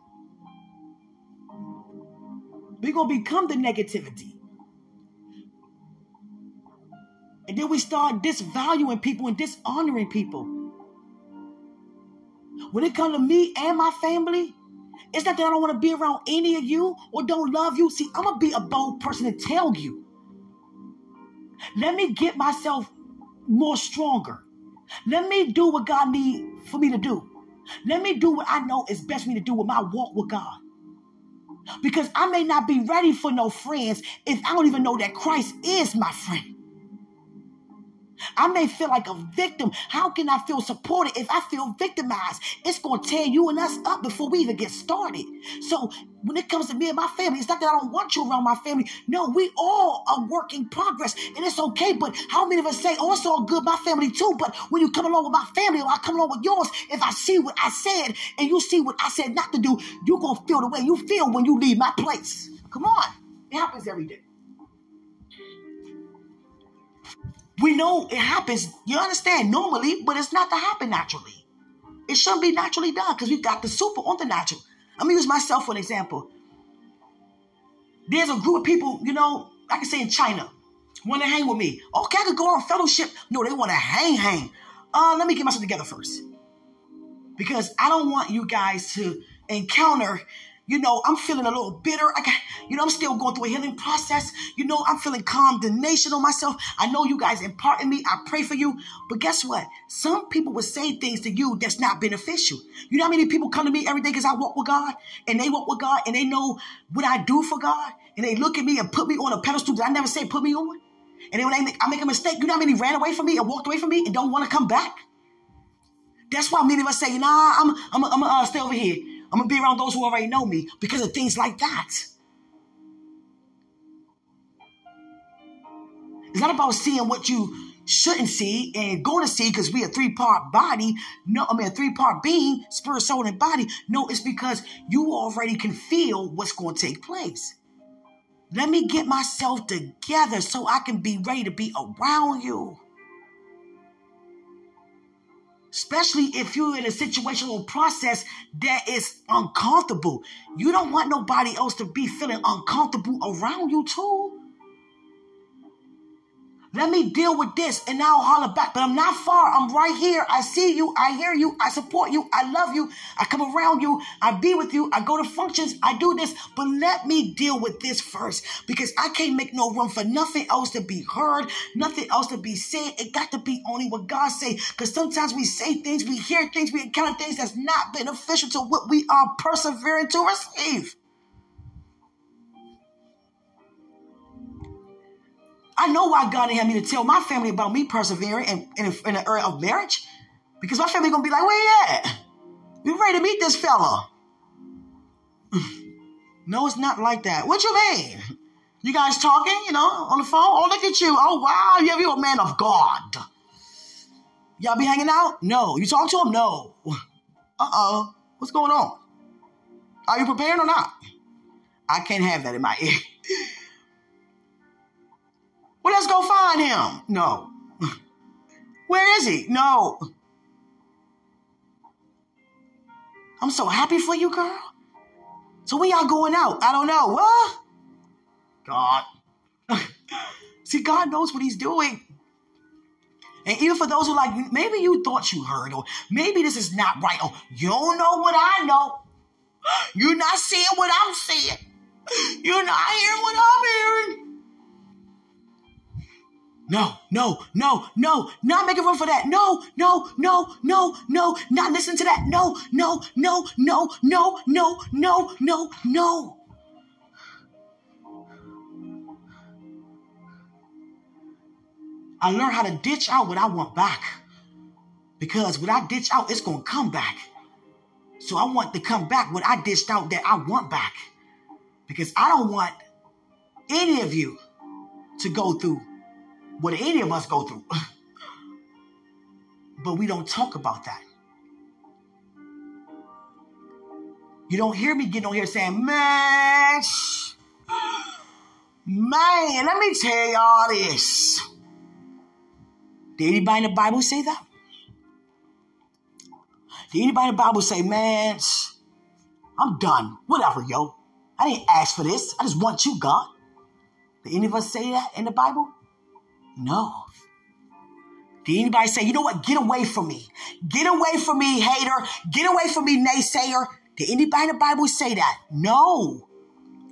We're going to become the negativity. And then we start disvaluing people and dishonoring people. When it comes to me and my family, it's not that I don't want to be around any of you or don't love you. See, I'm going to be a bold person to tell you. Let me get myself more stronger. Let me do what God need for me to do. Let me do what I know is best for me to do with my walk with God. Because I may not be ready for no friends if I don't even know that Christ is my friend. I may feel like a victim. How can I feel supported if I feel victimized? It's going to tear you and us up before we even get started. So when it comes to me and my family, it's not that I don't want you around my family. No, we all are work in progress and it's okay. But how many of us say, oh, it's all good, my family too. But when you come along with my family or I come along with yours, if I see what I said and you see what I said not to do, you're to feel the way you feel when you leave my place. Come on. It happens every day. We know it happens, you understand, normally, but it's not to happen naturally. It shouldn't be naturally done because we've got the super on the natural. I'm use myself for an example. There's a group of people, you know, I can say in China, want to hang with me. Okay, I could go on fellowship. No, they want to hang, hang. Uh, let me get myself together first. Because I don't want you guys to encounter you know, I'm feeling a little bitter. I got, you know, I'm still going through a healing process. You know, I'm feeling condemnation on myself. I know you guys impart in me. I pray for you. But guess what? Some people will say things to you that's not beneficial. You know how many people come to me every day because I walk with God and they walk with God and they know what I do for God and they look at me and put me on a pedestal that I never say put me on. And then when I make, I make a mistake, you know how many ran away from me and walked away from me and don't want to come back? That's why many of us say, nah, I'm, I'm, I'm, uh, stay over here. I'm gonna be around those who already know me because of things like that. It's not about seeing what you shouldn't see and going to see because we a three part body. No, I mean a three part being, spirit, soul, and body. No, it's because you already can feel what's going to take place. Let me get myself together so I can be ready to be around you especially if you're in a situational process that is uncomfortable. You don't want nobody else to be feeling uncomfortable around you, too. Let me deal with this and I'll holler back. But I'm not far. I'm right here. I see you. I hear you. I support you. I love you. I come around you. I be with you. I go to functions. I do this. But let me deal with this first because I can't make no room for nothing else to be heard, nothing else to be said. It got to be only what God say. Because sometimes we say things, we hear things, we encounter things that's not beneficial to what we are persevering to receive. I know why God didn't have me to tell my family about me persevering in, in, the area of marriage. Because my family gonna be like, where you at? We ready to meet this fella. [LAUGHS] no, it's not like that. What you mean? You guys talking, you know, on the phone? Oh, look at you. Oh, wow, yeah, you're a man of God. Y'all be hanging out? No. You talk to him? No. Uh-oh. What's going on? Are you prepared or not? I can't have that in my ear. [LAUGHS] Well, let's go find him. No. Where is he? No. I'm so happy for you, girl. So when y'all going out? I don't know. What? God. [LAUGHS] See, God knows what he's doing. And even for those who like, maybe you thought you heard, or maybe this is not right, or you don't know what I know. [GASPS] You're not seeing what I'm seeing. You're not hearing what I'm hearing. No, no, no, no, not making room for that. No, no, no, no, no, not listen to that. No, no, no, no, no, no, no, no, no. I learned how to ditch out what I want back. Because what I ditch out, it's going to come back. So I want to come back what I ditched out that I want back. Because I don't want any of you to go through what any of us go through. [LAUGHS] but we don't talk about that. You don't hear me getting on here saying, man, man, let me tell y'all this. Did anybody in the Bible say that? Did anybody in the Bible say, man, I'm done. Whatever, yo. I didn't ask for this. I just want you, God. Did any of us say that in the Bible? No. Did anybody say, you know what? Get away from me. Get away from me, hater. Get away from me, naysayer. Did anybody in the Bible say that? No.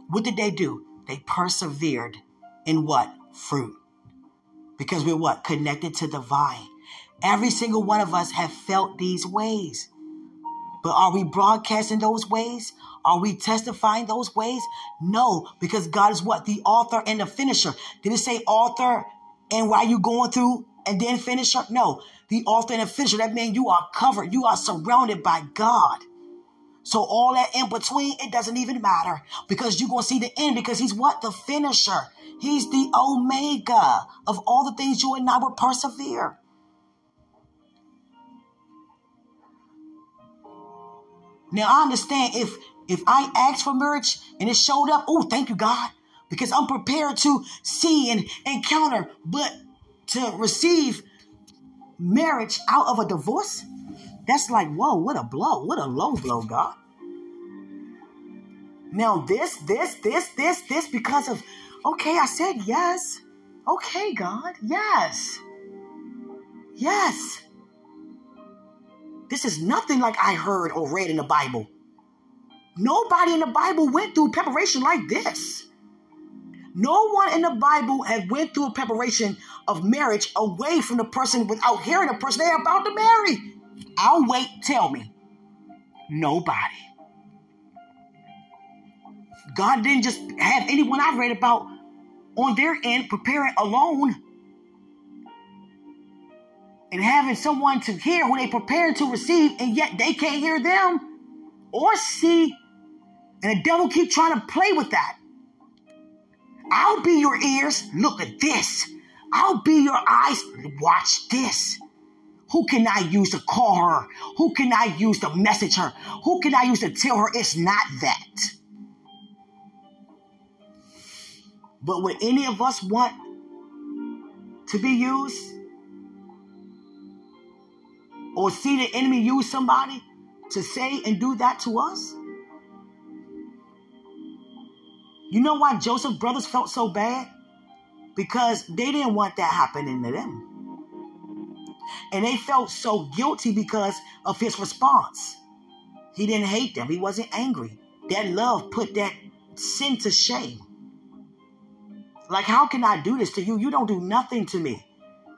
What did they do? They persevered in what? Fruit. Because we're what? Connected to the vine. Every single one of us have felt these ways. But are we broadcasting those ways? Are we testifying those ways? No, because God is what? The author and the finisher. Did it say author and while you're going through and then finisher? No, the author and finisher. That means you are covered. You are surrounded by God. So all that in between, it doesn't even matter because you're going to see the end because he's what? The finisher. He's the omega of all the things you and I will persevere. Now I understand if if I ask for marriage and it showed up, oh, thank you, God, because I'm prepared to see and encounter, but to receive marriage out of a divorce, that's like, whoa, what a blow, what a low blow, God. Now, this, this, this, this, this, because of, okay, I said yes. Okay, God, yes. Yes. This is nothing like I heard or read in the Bible. Nobody in the Bible went through preparation like this. No one in the Bible had went through a preparation of marriage away from the person without hearing the person they're about to marry. I'll wait. Tell me. Nobody. God didn't just have anyone I've read about on their end preparing alone and having someone to hear who they prepared to receive, and yet they can't hear them or see. And the devil keep trying to play with that. I'll be your ears. Look at this. I'll be your eyes. Watch this. Who can I use to call her? Who can I use to message her? Who can I use to tell her it's not that? But would any of us want to be used? Or see the enemy use somebody to say and do that to us? You know why Joseph's brothers felt so bad? Because they didn't want that happening to them. And they felt so guilty because of his response. He didn't hate them, he wasn't angry. That love put that sin to shame. Like, how can I do this to you? You don't do nothing to me.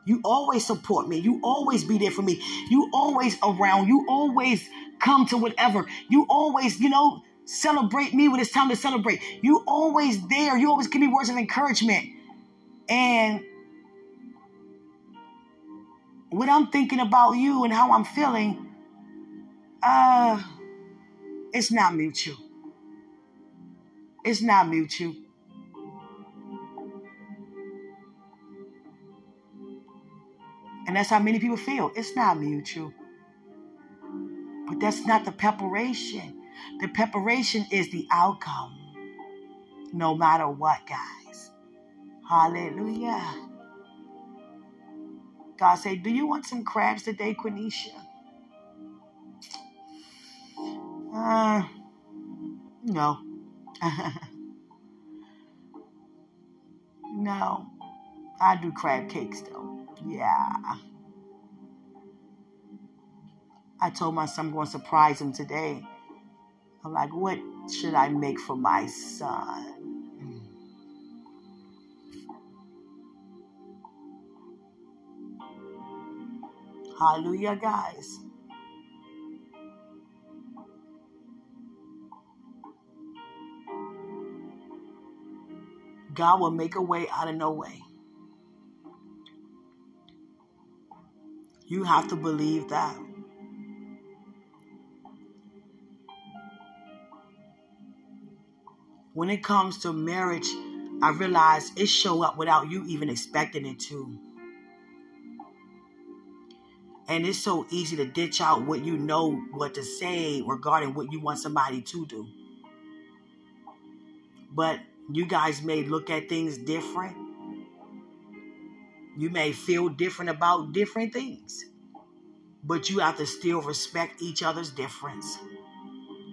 You always support me. You always be there for me. You always around. You always come to whatever. You always, you know, celebrate me when it's time to celebrate. You always there. You always give me words of encouragement. And when I'm thinking about you and how I'm feeling, uh, it's not mutual. It's not mutual. And that's how many people feel. It's not mutual. But that's not the preparation. The preparation is the outcome. No matter what, guys. Hallelujah. God said, Do you want some crabs today, Quenisha? Uh, no. [LAUGHS] no. I do crab cakes though. Yeah. I told my son I'm going to surprise him today. I'm like, what should I make for my son? Hallelujah, guys. God will make a way out of no way. You have to believe that. When it comes to marriage, I realize it show up without you even expecting it to. And it's so easy to ditch out what you know what to say regarding what you want somebody to do. But you guys may look at things different. You may feel different about different things. But you have to still respect each other's difference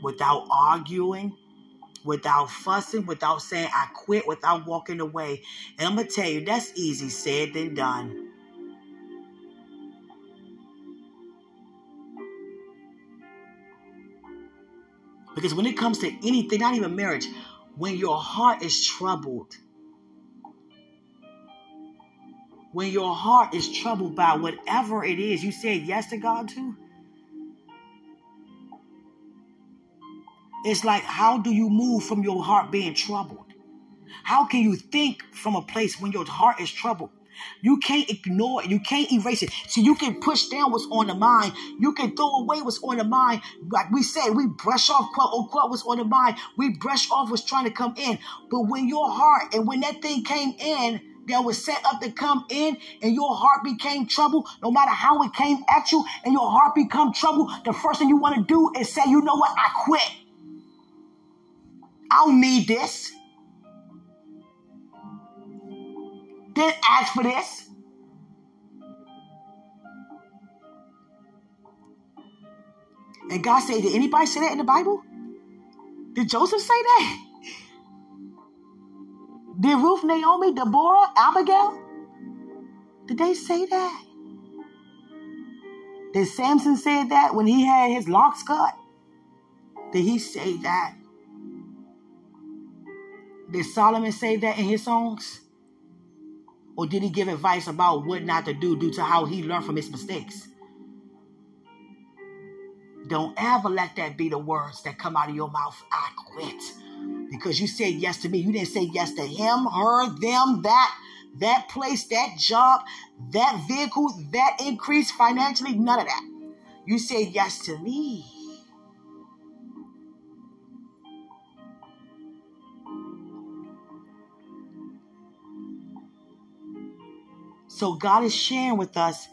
without arguing, without fussing, without saying I quit, without walking away. And I'm going to tell you, that's easy said than done. Because when it comes to anything, not even marriage, when your heart is troubled, when your heart is troubled by whatever it is you said yes to God to, it's like, how do you move from your heart being troubled? How can you think from a place when your heart is troubled? You can't ignore it. You can't erase it. So you can push down what's on the mind. You can throw away what's on the mind. Like we said, we brush off quote oh, unquote what's on the mind. We brush off what's trying to come in. But when your heart and when that thing came in, that was set up to come in and your heart became trouble, no matter how it came at you and your heart become trouble, the first thing you want to do is say, you know what, I quit. I don't need this. Didn't ask for this. And God said, Did anybody say that in the Bible? Did Joseph say that? Did Ruth, Naomi, Deborah, Abigail? Did they say that? Did Samson say that when he had his locks cut? Did he say that? Did Solomon say that in his songs? Or did he give advice about what not to do due to how he learned from his mistakes? Don't ever let that be the words that come out of your mouth. I quit. Because you said yes to me. You didn't say yes to him, her, them, that, that place, that job, that vehicle, that increase financially. None of that. You said yes to me. So God is sharing with us,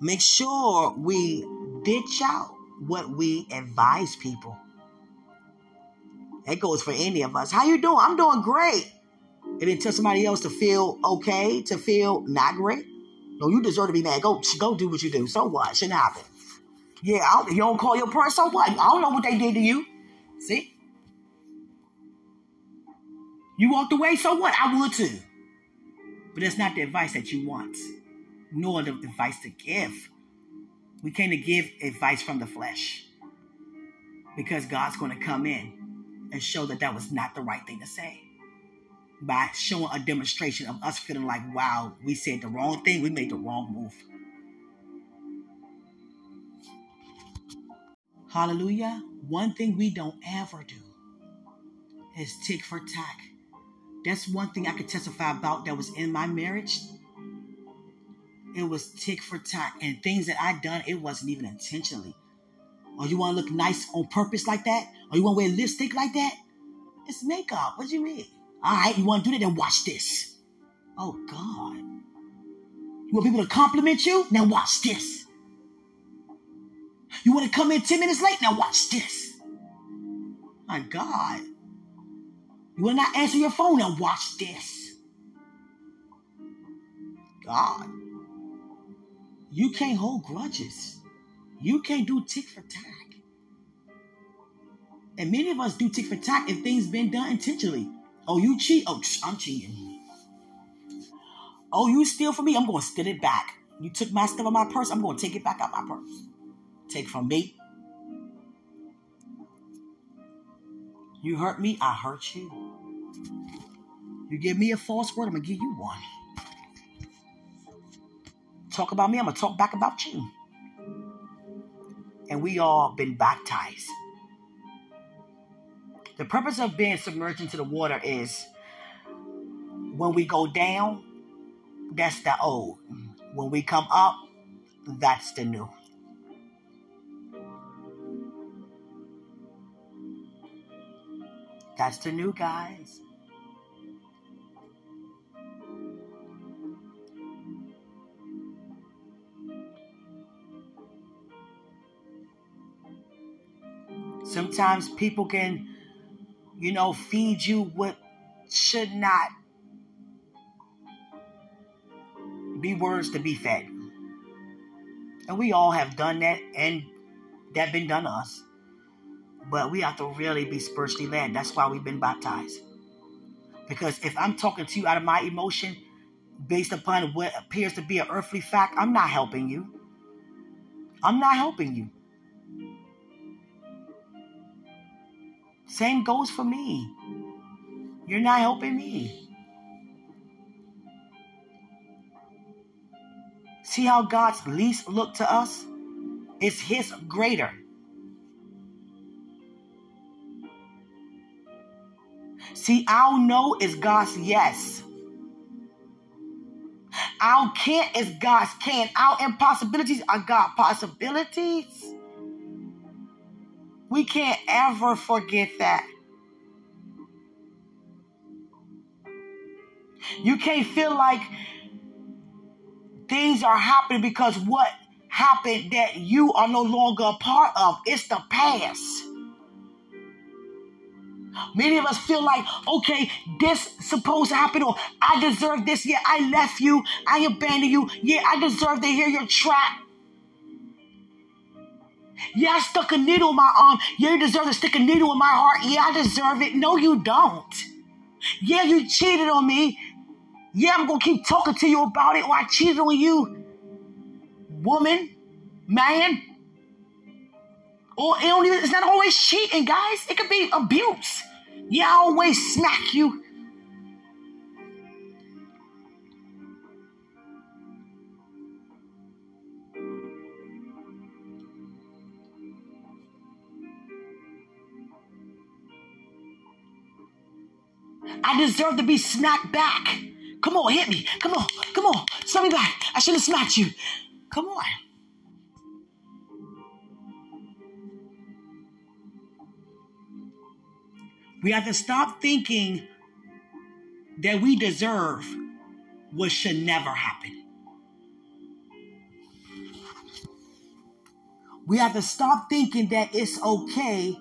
make sure we ditch out what we advise people. That goes for any of us. How you doing? I'm doing great. And then tell somebody else to feel okay, to feel not great. No, you deserve to be mad. Go, go do what you do. So what? Shouldn't happen. Yeah, you don't call your parents. So what? I don't know what they did to you. See? You walked away. So what? I would too. But it's not the advice that you want, nor the advice to give. We came to give advice from the flesh because God's going to come in and show that that was not the right thing to say by showing a demonstration of us feeling like, wow, we said the wrong thing, we made the wrong move. Hallelujah. One thing we don't ever do is tick for tack that's one thing I could testify about that was in my marriage. It was tick for tack and things that I done, it wasn't even intentionally. Or you want to look nice on purpose like that? Or you want to wear lipstick like that? It's makeup. What do you mean? All right, you want to do that? Then watch this. Oh, God. You want people to compliment you? Now watch this. You want to come in 10 minutes late? Now watch this. My God. You will not answer your phone and watch this. God. You can't hold grudges. You can't do tick for tack. And many of us do tick for tack if things been done intentionally. Oh, you cheat? Oh, I'm cheating. Oh, you steal from me? I'm going to steal it back. You took my stuff out my purse? I'm going to take it back out my purse. Take from me. You hurt me, I hurt you. You give me a false word, I'm going to give you one. Talk about me, I'm going to talk back about you. And we all been baptized. The purpose of being submerged into the water is when we go down, that's the old. When we come up, that's the new. That's the new guys. Sometimes people can, you know, feed you what should not be words to be fed. And we all have done that and that been done to us. But we have to really be spiritually led. That's why we've been baptized. Because if I'm talking to you out of my emotion, based upon what appears to be an earthly fact, I'm not helping you. I'm not helping you. Same goes for me. You're not helping me. See how God's least look to us? is His greater. See, our no is God's yes. Our can't is God's can. Our impossibilities are God's possibilities. We can't ever forget that. You can't feel like things are happening because what happened that you are no longer a part of. It's the past. Many of us feel like, okay, this supposed to happen, or I deserve this. Yeah, I left you. I abandoned you. Yeah, I deserve to hear your trap. Yeah, I stuck a needle in my arm. Yeah, you deserve to stick a needle in my heart. Yeah, I deserve it. No, you don't. Yeah, you cheated on me. Yeah, I'm gonna keep talking to you about it, or I cheated on you. Woman, man. Or it don't even, it's not always cheating, guys. It could be abuse. Yeah, I always smack you. I deserve to be smacked back. Come on, hit me. Come on, come on. Send me back. I should have smacked you. Come on. We have to stop thinking that we deserve what should never happen. We have to stop thinking that it's okay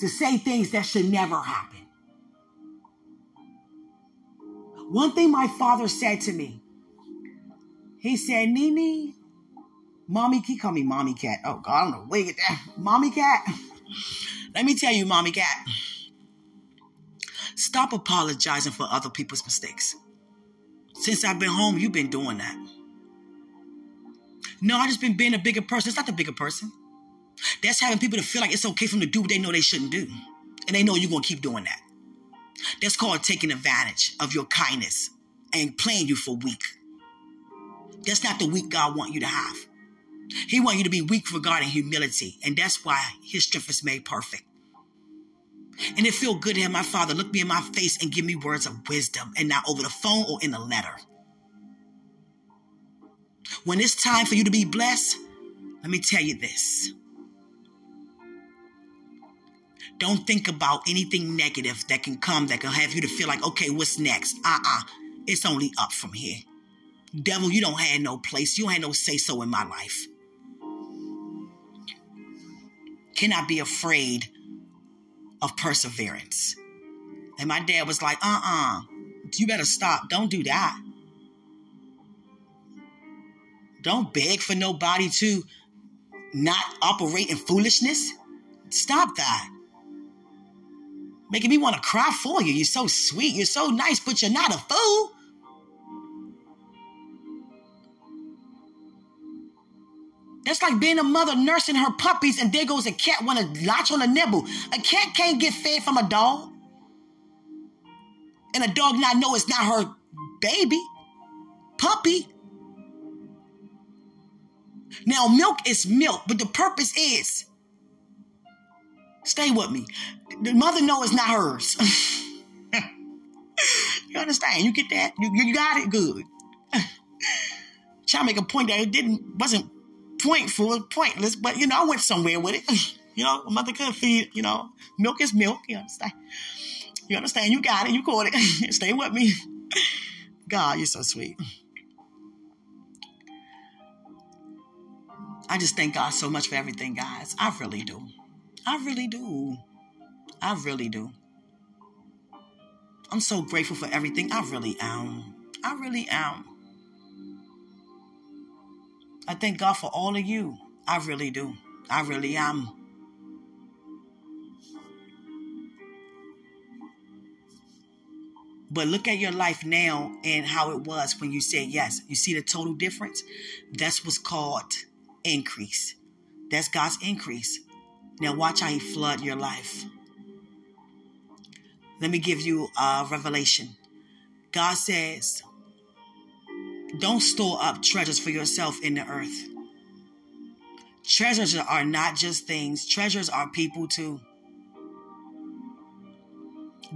to say things that should never happen. One thing my father said to me, he said, Nini, mommy, he call me mommy cat. Oh God, I don't know where you get that. Mommy cat. Let me tell you, mommy cat. Stop apologizing for other people's mistakes. Since I've been home, you've been doing that. No, I've just been being a bigger person. It's not the bigger person. That's having people to feel like it's okay for them to do what they know they shouldn't do. And they know you're going to keep doing that. That's called taking advantage of your kindness and playing you for weak. That's not the weak God want you to have. He want you to be weak regarding humility, and that's why his strength is made perfect. And it feel good to have my father look me in my face and give me words of wisdom, and not over the phone or in a letter. When it's time for you to be blessed, let me tell you this. Don't think about anything negative that can come that can have you to feel like, okay, what's next? Uh uh-uh. uh. It's only up from here. Devil, you don't have no place. You have no say so in my life. Cannot be afraid of perseverance. And my dad was like, uh uh-uh. uh, you better stop. Don't do that. Don't beg for nobody to not operate in foolishness. Stop that making me want to cry for you. You're so sweet. You're so nice, but you're not a fool. That's like being a mother nursing her puppies, and there goes a cat want to latch on a nibble. A cat can't get fed from a dog, and a dog not know it's not her baby, puppy. Now, milk is milk, but the purpose is Stay with me. The mother know it's not hers. [LAUGHS] you understand? You get that? You, you got it? Good. [LAUGHS] Trying to make a point that it didn't wasn't pointful, pointless, but you know, I went somewhere with it. [LAUGHS] you know, a mother could feed, you know, milk is milk, you understand? You understand? You got it, you caught it. Stay with me. God, you're so sweet. I just thank God so much for everything, guys. I really do. I really do. I really do. I'm so grateful for everything. I really am. I really am. I thank God for all of you. I really do. I really am. But look at your life now and how it was when you said yes. You see the total difference? That's what's called increase. That's God's increase. Now, watch how He flood your life. Let me give you a revelation. God says, Don't store up treasures for yourself in the earth. Treasures are not just things, treasures are people too.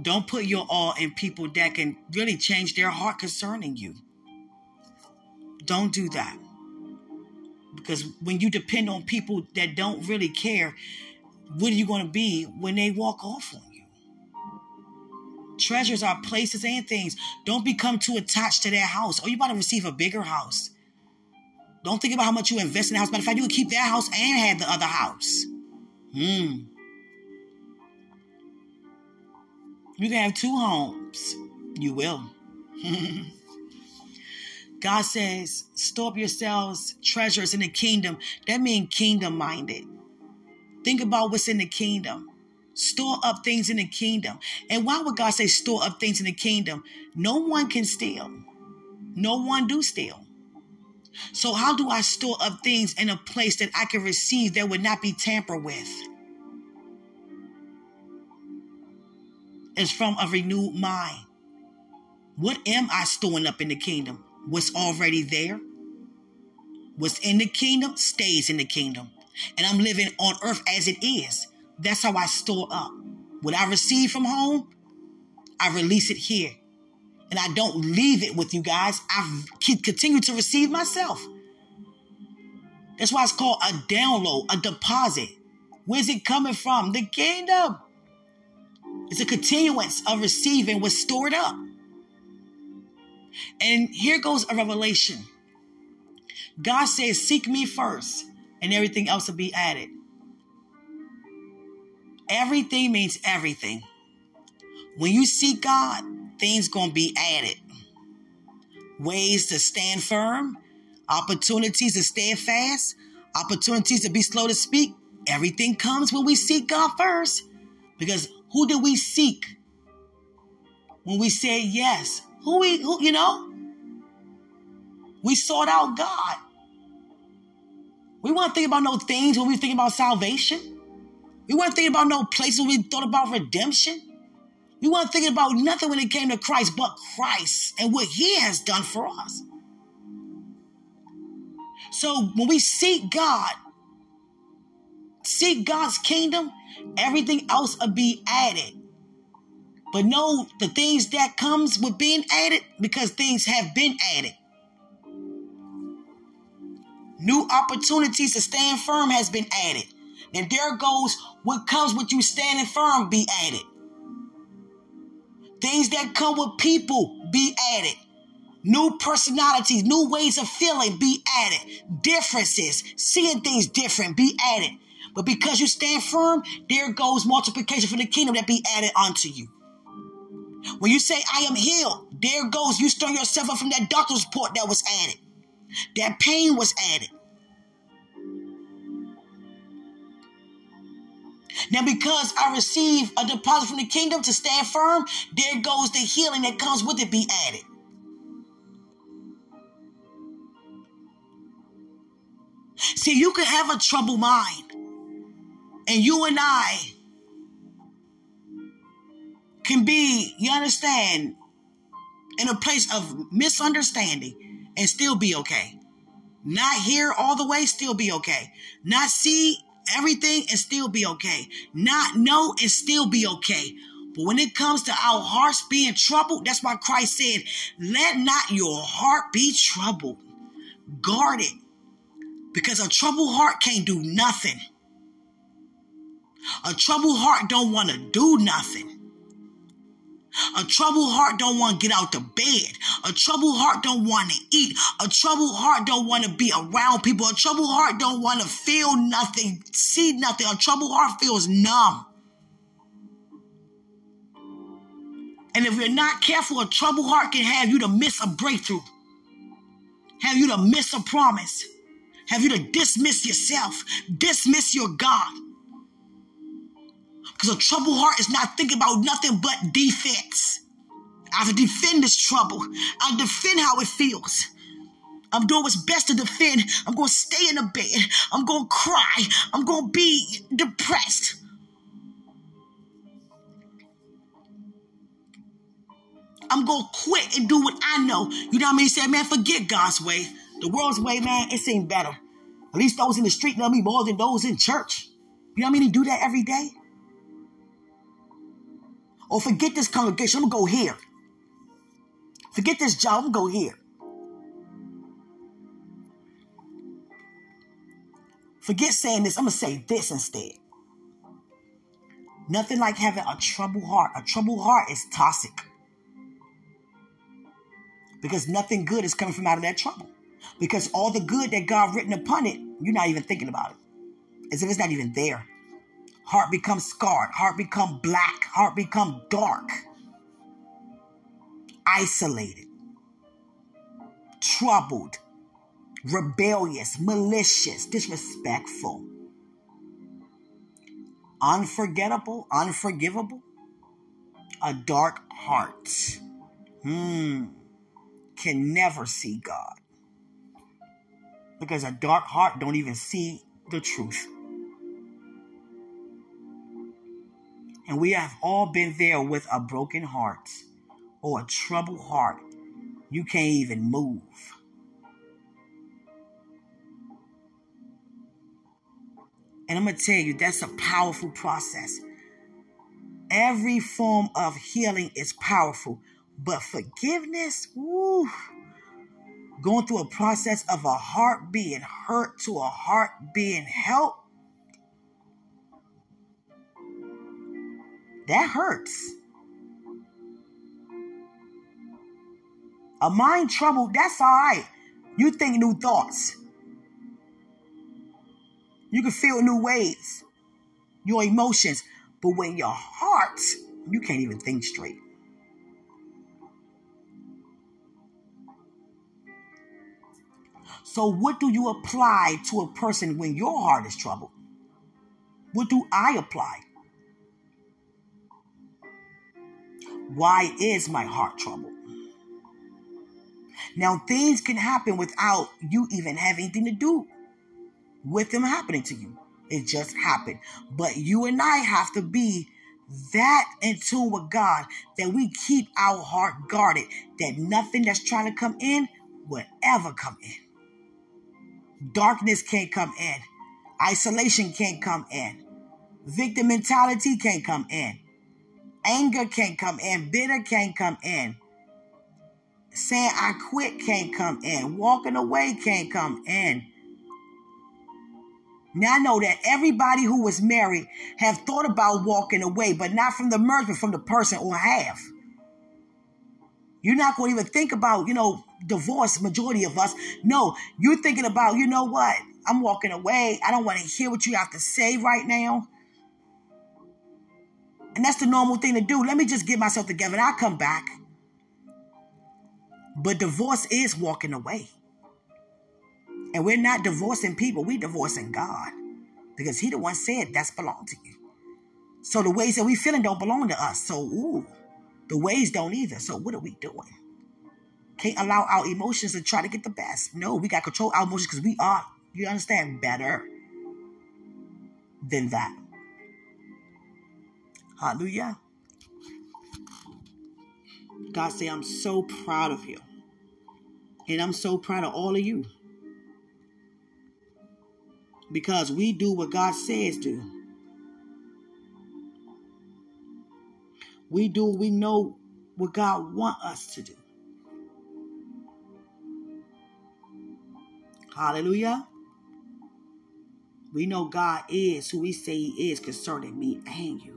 Don't put your all in people that can really change their heart concerning you. Don't do that. Because when you depend on people that don't really care, what are you going to be when they walk off on you? Treasures are places and things. Don't become too attached to their house. Or you about to receive a bigger house. Don't think about how much you invest in the house. Matter of fact, you could keep that house and have the other house. Hmm. You can have two homes. You will. [LAUGHS] God says, store up yourselves treasures in the kingdom. That means kingdom minded. Think about what's in the kingdom. Store up things in the kingdom. And why would God say store up things in the kingdom? No one can steal. No one do steal. So how do I store up things in a place that I can receive that would not be tampered with? It's from a renewed mind. What am I storing up in the kingdom? What's already there? What's in the kingdom stays in the kingdom. And I'm living on earth as it is. That's how I store up. What I receive from home, I release it here. And I don't leave it with you guys. I continue to receive myself. That's why it's called a download, a deposit. Where's it coming from? The kingdom. It's a continuance of receiving what's stored up. And here goes a revelation. God says, Seek me first, and everything else will be added. Everything means everything. When you seek God, things gonna be added. Ways to stand firm, opportunities to stand fast, opportunities to be slow to speak. Everything comes when we seek God first. Because who do we seek? When we say yes, who we who you know? We sought out God. We weren't thinking about no things when we think about salvation. We weren't thinking about no places when we thought about redemption. We weren't thinking about nothing when it came to Christ but Christ and what He has done for us. So when we seek God, seek God's kingdom, everything else will be added. But know the things that comes with being added because things have been added. New opportunities to stand firm has been added. And there goes what comes with you standing firm be added. Things that come with people be added. New personalities, new ways of feeling be added. Differences, seeing things different be added. But because you stand firm, there goes multiplication for the kingdom that be added unto you. When you say, I am healed, there goes you stir yourself up from that doctor's report that was added. That pain was added. Now, because I receive a deposit from the kingdom to stand firm, there goes the healing that comes with it be added. See, you can have a troubled mind, and you and I can be, you understand, in a place of misunderstanding and still be okay. Not hear all the way, still be okay. Not see everything and still be okay. Not know and still be okay. But when it comes to our hearts being troubled, that's why Christ said, let not your heart be troubled. Guard it. Because a troubled heart can't do nothing. A troubled heart don't want to do nothing. A troubled heart don't want to get out the bed. A troubled heart don't want to eat. A troubled heart don't want to be around people. A troubled heart don't want to feel nothing, see nothing. A troubled heart feels numb. And if you're not careful, a troubled heart can have you to miss a breakthrough, have you to miss a promise, have you to dismiss yourself, dismiss your God. Because a troubled heart is not thinking about nothing but defense. I have to defend this trouble. I defend how it feels. I'm doing what's best to defend. I'm going to stay in the bed. I'm going to cry. I'm going to be depressed. I'm going to quit and do what I know. You know what I mean? Say, man, forget God's way. The world's way, man, it seems better. At least those in the street know me more than those in church. You know what I mean? Do that every day. Or forget this congregation, I'm gonna go here. Forget this job, I'm gonna go here. Forget saying this, I'm gonna say this instead. Nothing like having a troubled heart. A troubled heart is toxic. Because nothing good is coming from out of that trouble. Because all the good that God written upon it, you're not even thinking about it. As if it's not even there. Heart becomes scarred. Heart become black. Heart become dark. Isolated. Troubled. Rebellious. Malicious. Disrespectful unforgettable, unforgivable, a dark heart. Hmm. Can never see God. Because a dark heart don't even see the truth. And we have all been there with a broken heart or a troubled heart. You can't even move. And I'm going to tell you, that's a powerful process. Every form of healing is powerful, but forgiveness, woo, going through a process of a heart being hurt to a heart being helped, that hurts. A mind troubled, that's all right. You think new thoughts. You can feel new ways, your emotions. But when your heart, you can't even think straight. So, what do you apply to a person when your heart is troubled? What do I apply? Why is my heart troubled? Now, things can happen without you even having anything to do with them happening to you. It just happened. But you and I have to be that in tune with God that we keep our heart guarded, that nothing that's trying to come in will ever come in. Darkness can't come in. Isolation can't come in. Victim mentality can't come in. Anger can't come in. Bitter can't come in. Saying I quit can't come in. Walking away can't come in. Now I know that everybody who was married have thought about walking away, but not from the merger, from the person or have. You're not going to even think about, you know, divorce, majority of us. No, you're thinking about, you know what? I'm walking away. I don't want to hear what you have to say right now. And that's the normal thing to do. Let me just get myself together and I'll come back. But divorce is walking away. And we're not divorcing people, we divorcing God. Because He the one said that's belong to you. So the ways that we feeling don't belong to us. So ooh, the ways don't either. So what are we doing? Can't allow our emotions to try to get the best. No, we got control our emotions because we are, you understand, better than that. Hallelujah. God say, I'm so proud of you. And I'm so proud of all of you because we do what God says do. We do we know what God want us to do. Hallelujah. We know God is who we say he is concerning me and you.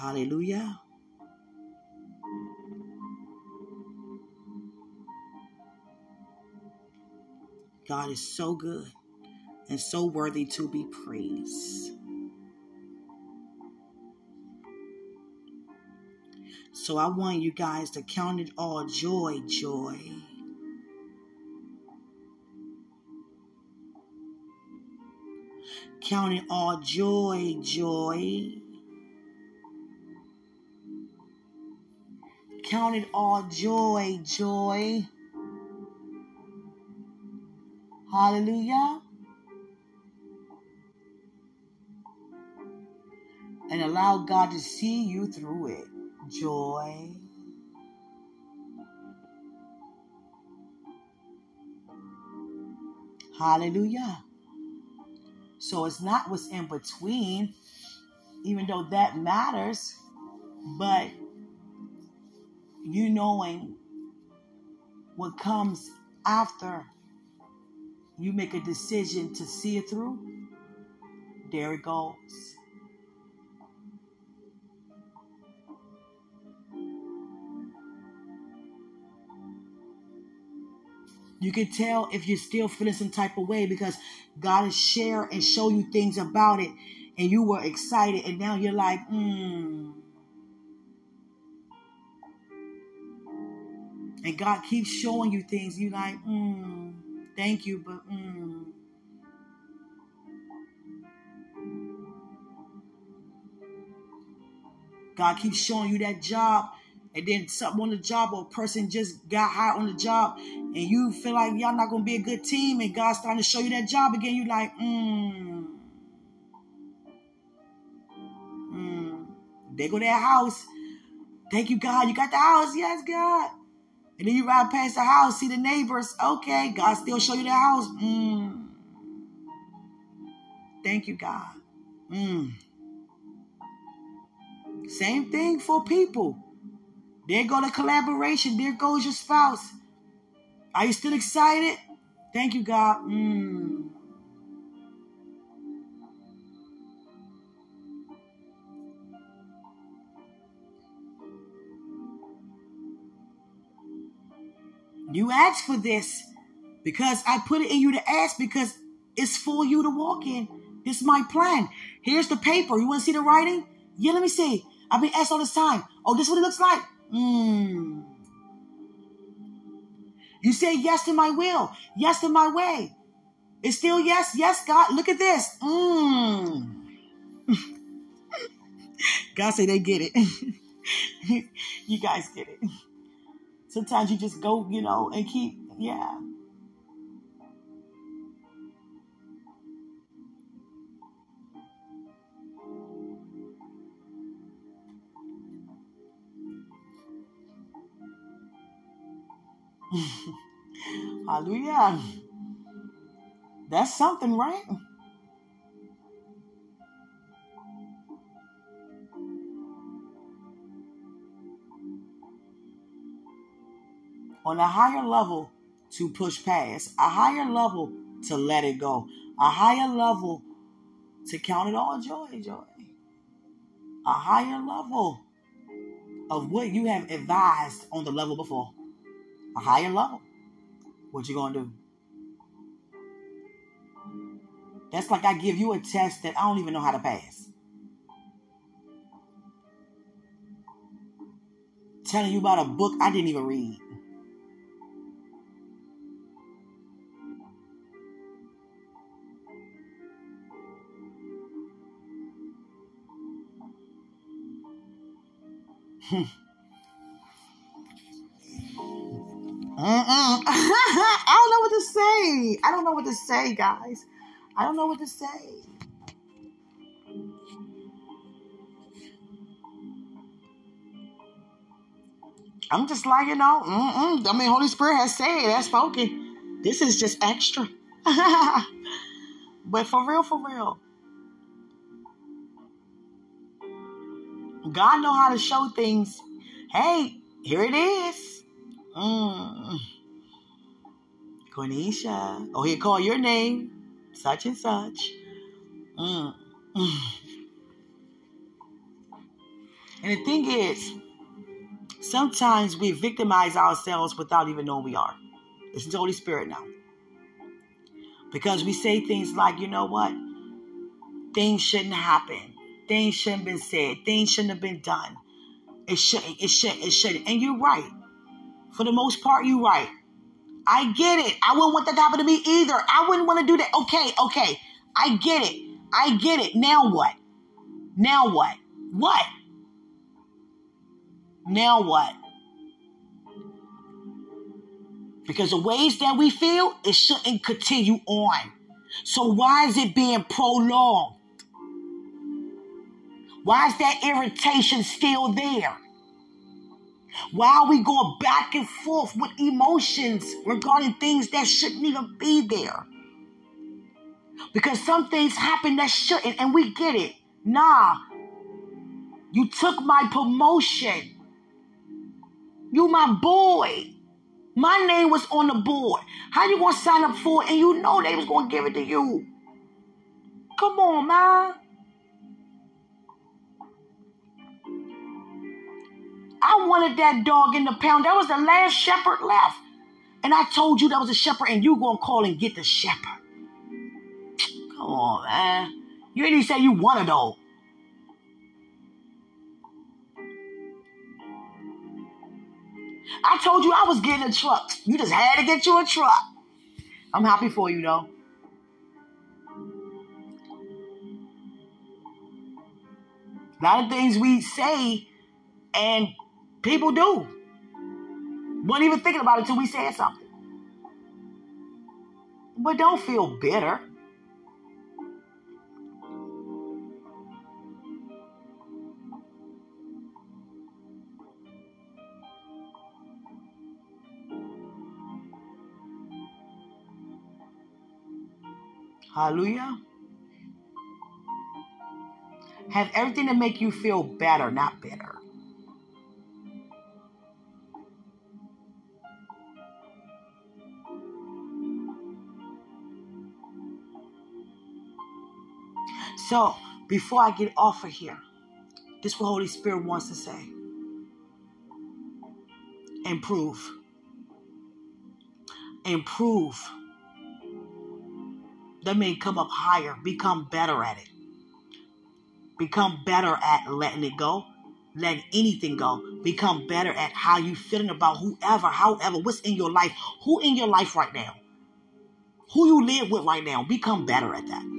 Hallelujah. God is so good and so worthy to be praised. So I want you guys to count it all joy, joy. Count it all joy, joy. Count it all joy, joy. Hallelujah. And allow God to see you through it. Joy. Hallelujah. So it's not what's in between, even though that matters, but you knowing what comes after you make a decision to see it through, there it goes. You can tell if you're still feeling some type of way because God has share and show you things about it, and you were excited, and now you're like, hmm. And God keeps showing you things. You like, hmm, thank you, but hmm. God keeps showing you that job and then something on the job or a person just got high on the job and you feel like y'all not gonna be a good team and God's starting to show you that job again, you like, mm. Mm. They go to that house. Thank you, God. You got the house. Yes, God. And then you ride past the house, see the neighbors. Okay, God still show you the house. Mm. Thank you, God. Mm. Same thing for people. There go the collaboration. There goes your spouse. Are you still excited? Thank you, God. Mm. You asked for this because I put it in you to ask because it's for you to walk in. This is my plan. Here's the paper. You want to see the writing? Yeah, let me see. I've been asked all this time. Oh, this is what it looks like. Mm. You say yes to my will, yes to my way. It's still yes, yes, God. Look at this. Mm. [LAUGHS] God say they get it. [LAUGHS] you guys get it. Sometimes you just go, you know, and keep, yeah. [LAUGHS] Hallelujah. That's something, right? On a higher level to push past, a higher level to let it go, a higher level to count it all joy, joy, a higher level of what you have advised on the level before a higher level. What you gonna do? That's like I give you a test that I don't even know how to pass. Telling you about a book I didn't even read. Hmm. [LAUGHS] I don't know what to say. I don't know what to say, guys. I don't know what to say. I'm just like, you know, mm-mm. I mean, Holy Spirit has said, has spoken. This is just extra. [LAUGHS] but for real, for real. God know how to show things. Hey, here it is. Mm. Cornisha. Oh, he call your name, such and such. Mm. And the thing is, sometimes we victimize ourselves without even knowing we are. Listen to Holy Spirit now. Because we say things like, you know what? Things shouldn't happen. Things shouldn't have been said. Things shouldn't have been done. It shouldn't. It shouldn't. It shouldn't. And you're right. For the most part, you're right. I get it. I wouldn't want that to happen to me either. I wouldn't want to do that. Okay, okay. I get it. I get it. Now what? Now what? What? Now what? Because the ways that we feel, it shouldn't continue on. So why is it being prolonged? Why is that irritation still there? Why are we going back and forth with emotions regarding things that shouldn't even be there? Because some things happen that shouldn't, and we get it. Nah. You took my promotion. You my boy. My name was on the board. How you gonna sign up for it and you know they was gonna give it to you? Come on, man. I wanted that dog in the pound. That was the last shepherd left. And I told you that was a shepherd, and you gonna call and get the shepherd. Come on, man. You didn't even say you want a dog. I told you I was getting a truck. You just had to get you a truck. I'm happy for you though. A lot of things we say and people do. Wasn't even thinking about it until we said something. But don't feel bitter. Hallelujah. Have everything to make you feel better, not bitter. So, before I get off of here, this is what Holy Spirit wants to say. Improve. Improve. That means come up higher, become better at it. Become better at letting it go, letting anything go. Become better at how you feeling about whoever, however, what's in your life, who in your life right now, who you live with right now. Become better at that.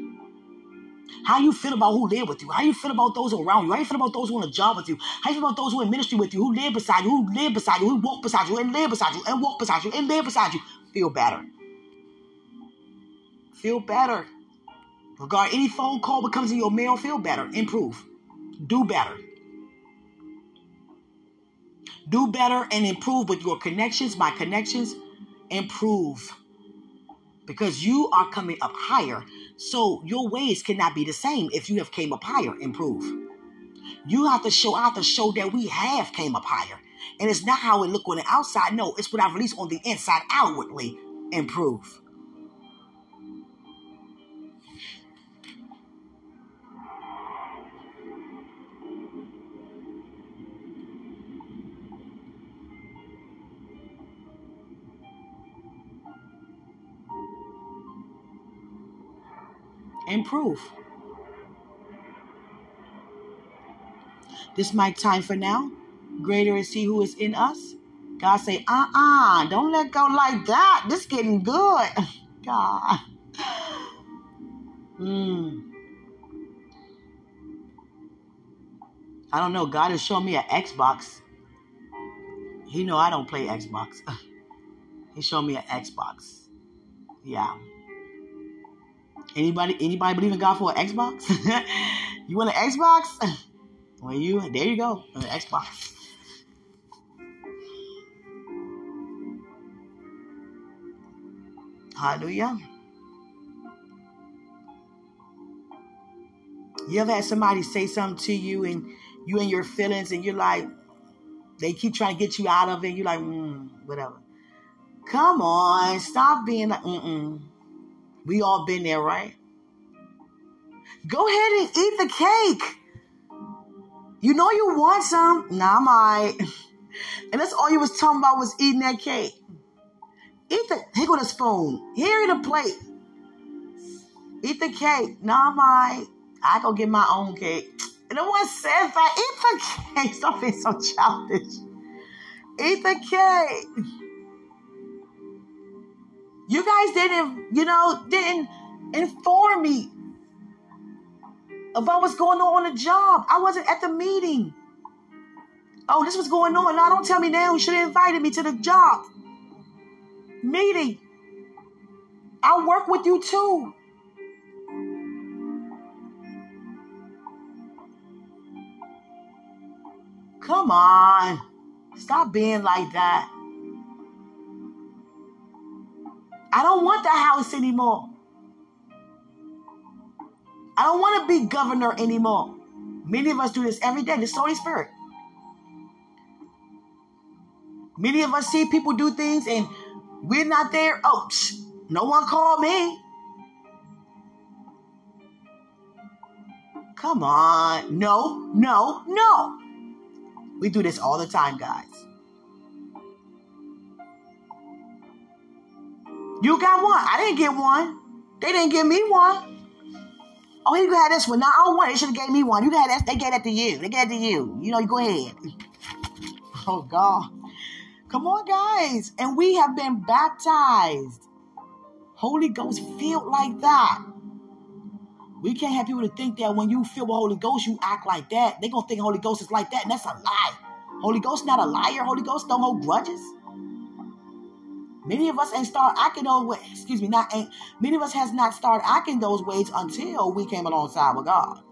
How you feel about who live with you? How you feel about those around you? How you feel about those who on a job with you? How you feel about those who in ministry with you, who live beside you, who live beside you, who walk beside you, and live beside you, and walk beside you, and live beside you? Feel better. Feel better. Regard any phone call that comes in your mail, feel better. Improve. Do better. Do better and improve with your connections, my connections. Improve. Because you are coming up higher so your ways cannot be the same if you have came up higher. Improve. You have to show out to show that we have came up higher. And it's not how it look on the outside. No, it's what I release on the inside outwardly. Improve. Improve. This my time for now. Greater is he who is in us. God say, uh-uh, don't let go like that. This getting good. [LAUGHS] God. Hmm. I don't know. God has shown me an Xbox. He know I don't play Xbox. [LAUGHS] he showed me an Xbox. Yeah. Anybody anybody believe in God for an Xbox? [LAUGHS] you want an Xbox? [LAUGHS] Well, you there you go, an Xbox. Hallelujah. You ever had somebody say something to you and you and your feelings and you're like, they keep trying to get you out of it. You're like, mm, whatever. Come on, stop being like, mm-mm. We all been there, right? Go ahead and eat the cake. You know you want some. Nah, I'm alright. [LAUGHS] And that's all you was talking about was eating that cake. Eat the here go the spoon. Here in a plate. Eat the cake. Nah, I'm alright. I go get my own cake. And no one says that. Eat the [LAUGHS] cake. Stop being so childish. Eat the cake. You guys didn't, you know, didn't inform me about what's going on on the job. I wasn't at the meeting. Oh, this was going on. Now don't tell me now. You should have invited me to the job meeting. I work with you too. Come on. Stop being like that. I don't want that house anymore. I don't want to be governor anymore. Many of us do this every day. This Holy Spirit. Many of us see people do things and we're not there. Oh, psh, no one called me. Come on. No, no, no. We do this all the time, guys. You got one. I didn't get one. They didn't give me one. Oh, you had this one. No, I don't want it. They should have gave me one. You got that. They gave that to you. They gave it to you. You know, you go ahead. [LAUGHS] Oh, God. Come on, guys. And we have been baptized. Holy Ghost filled like that. We can't have people to think that when you feel the Holy Ghost, you act like that. They're going to think Holy Ghost is like that, and that's a lie. Holy Ghost not a liar. Holy Ghost don't hold grudges. Many of us ain't start acting those ways. Excuse me, not ain't. Many of us has not started acting those ways until we came alongside with God.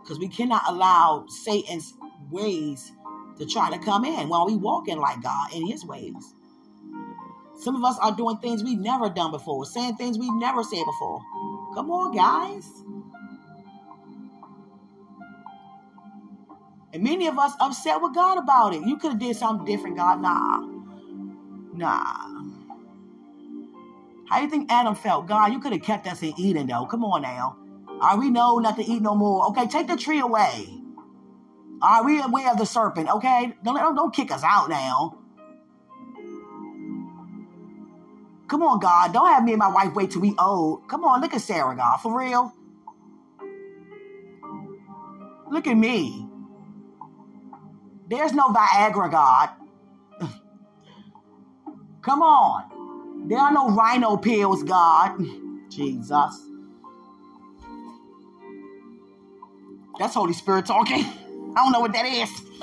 Because we cannot allow Satan's ways to try to come in while we walking like God in His ways. Some of us are doing things we've never done before, saying things we've never said before. Come on, guys. And many of us upset with God about it. You could have did something different, God. Nah. Nah. How you think Adam felt? God, you could have kept us in Eden, though. Come on now. Are we know not to eat no more? Okay, take the tree away. Are we aware of the serpent? Okay, don't, don't, don't kick us out now. Come on, God. Don't have me and my wife wait till we old. Come on, look at Sarah, God. For real. Look at me. There's no Viagra, God. Come on. There are no rhino pills, God. Jesus. That's Holy Spirit talking. I don't know what that is. [LAUGHS]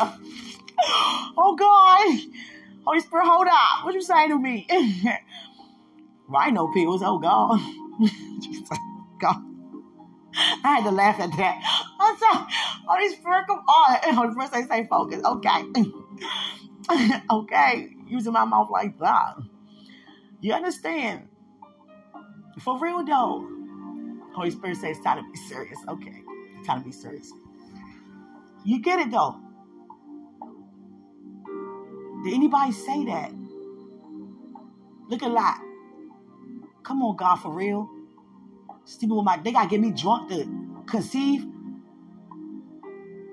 oh, God. Holy Spirit, hold up. What you saying to me? [LAUGHS] Rhino pills. Oh, God. [LAUGHS] Jesus. God. I had to laugh at that. I said, Holy Spirit, come on. [LAUGHS] Holy Spirit say, stay focused. Okay. [LAUGHS] okay. Using my mouth like that. You understand? For real though. Holy Spirit says time to be serious. Okay. Time to be serious. You get it though. Did anybody say that? Look at that. Come on, God, for real. Stupid with my they gotta get me drunk to conceive.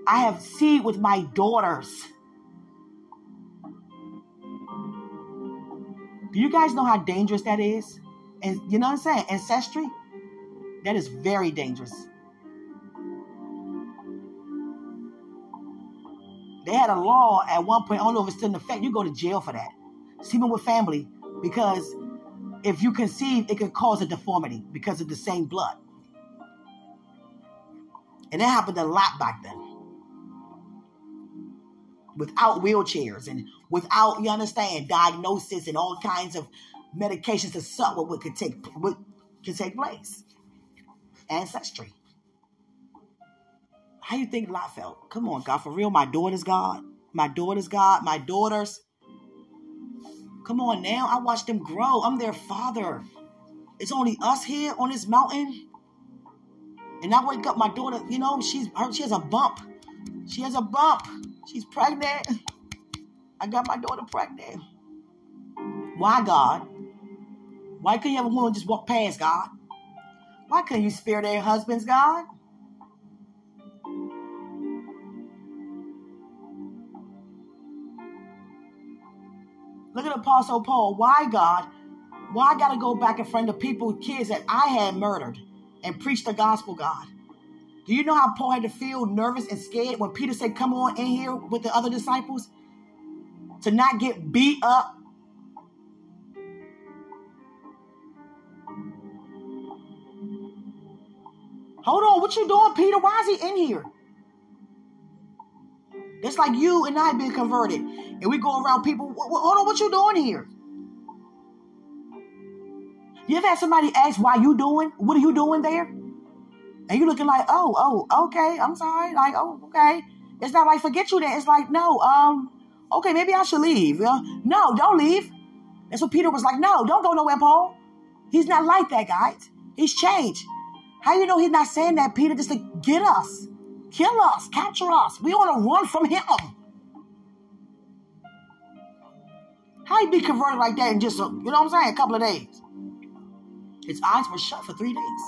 I have seed with my daughters. Do you guys know how dangerous that is? And you know what I'm saying? Ancestry? That is very dangerous. They had a law at one point, I don't know if it's still in effect, you go to jail for that. Even with family, because if you conceive, it can cause a deformity because of the same blood. And that happened a lot back then. Without wheelchairs and without, you understand, diagnosis and all kinds of medications to suck what could take what could take place. Ancestry. How you think Lot felt? Come on, God, for real. My daughter's God. My daughter's God. My daughters. Come on now. I watched them grow. I'm their father. It's only us here on this mountain. And I wake up, my daughter, you know, she's her, she has a bump. She has a bump. She's pregnant. I got my daughter pregnant. Why, God? Why couldn't you have a woman just walk past, God? Why couldn't you spare their husbands, God? Look at Apostle Paul. Why, God? Why I got to go back in front of people, kids that I had murdered and preach the gospel, God? Do you know how Paul had to feel nervous and scared when Peter said, Come on in here with the other disciples? To not get beat up. Hold on, what you doing, Peter? Why is he in here? It's like you and I being converted. And we go around people, hold on, what you doing here? You ever had somebody ask why you doing? What are you doing there? And you looking like, oh, oh, okay, I'm sorry. Like, oh, okay. It's not like forget you there. It's like, no, um, okay, maybe I should leave. Uh, no, don't leave. That's what Peter was like, no, don't go nowhere, Paul. He's not like that, guys. He's changed. How you know he's not saying that, Peter, just to get us, kill us, capture us? We want to run from him. How you be converted like that in just, a, you know what I'm saying, a couple of days? His eyes were shut for three days.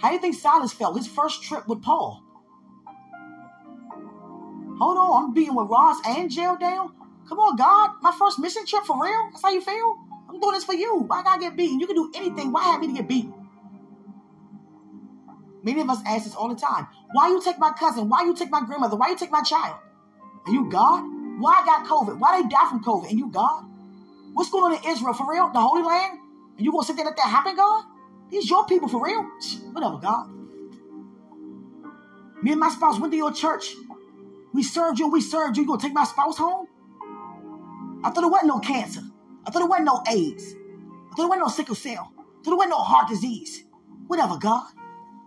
How do you think Silas felt his first trip with Paul? Hold on, I'm being with Ross and jail down. Come on, God, my first mission trip for real? That's how you feel? I'm doing this for you. Why I gotta get beaten? You can do anything. Why have me to get beaten? Many of us ask this all the time. Why you take my cousin? Why you take my grandmother? Why you take my child? Are you God? Why I got COVID? Why they die from COVID? And you God? What's going on in Israel for real? The Holy Land? And you gonna sit there and let that happen, God? These your people for real? Whatever, God. Me and my spouse went to your church. We served you we served you. You gonna take my spouse home? I thought there wasn't no cancer. I thought there wasn't no AIDS. I thought there wasn't no sickle cell. I thought there wasn't no heart disease. Whatever, God.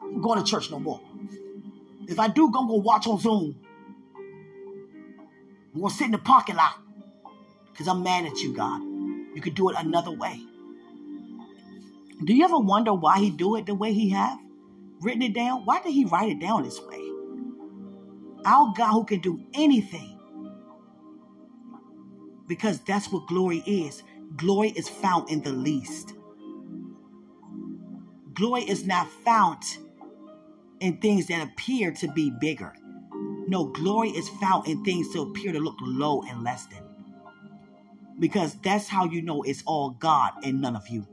I'm going to church no more. If I do, I'm gonna watch on Zoom. I'm gonna sit in the parking lot. Because I'm mad at you, God. You could do it another way. Do you ever wonder why he do it the way he have? Written it down? Why did he write it down this way? Our God who can do anything. Because that's what glory is. Glory is found in the least. Glory is not found in things that appear to be bigger. No, glory is found in things that appear to look low and less than. Because that's how you know it's all God and none of you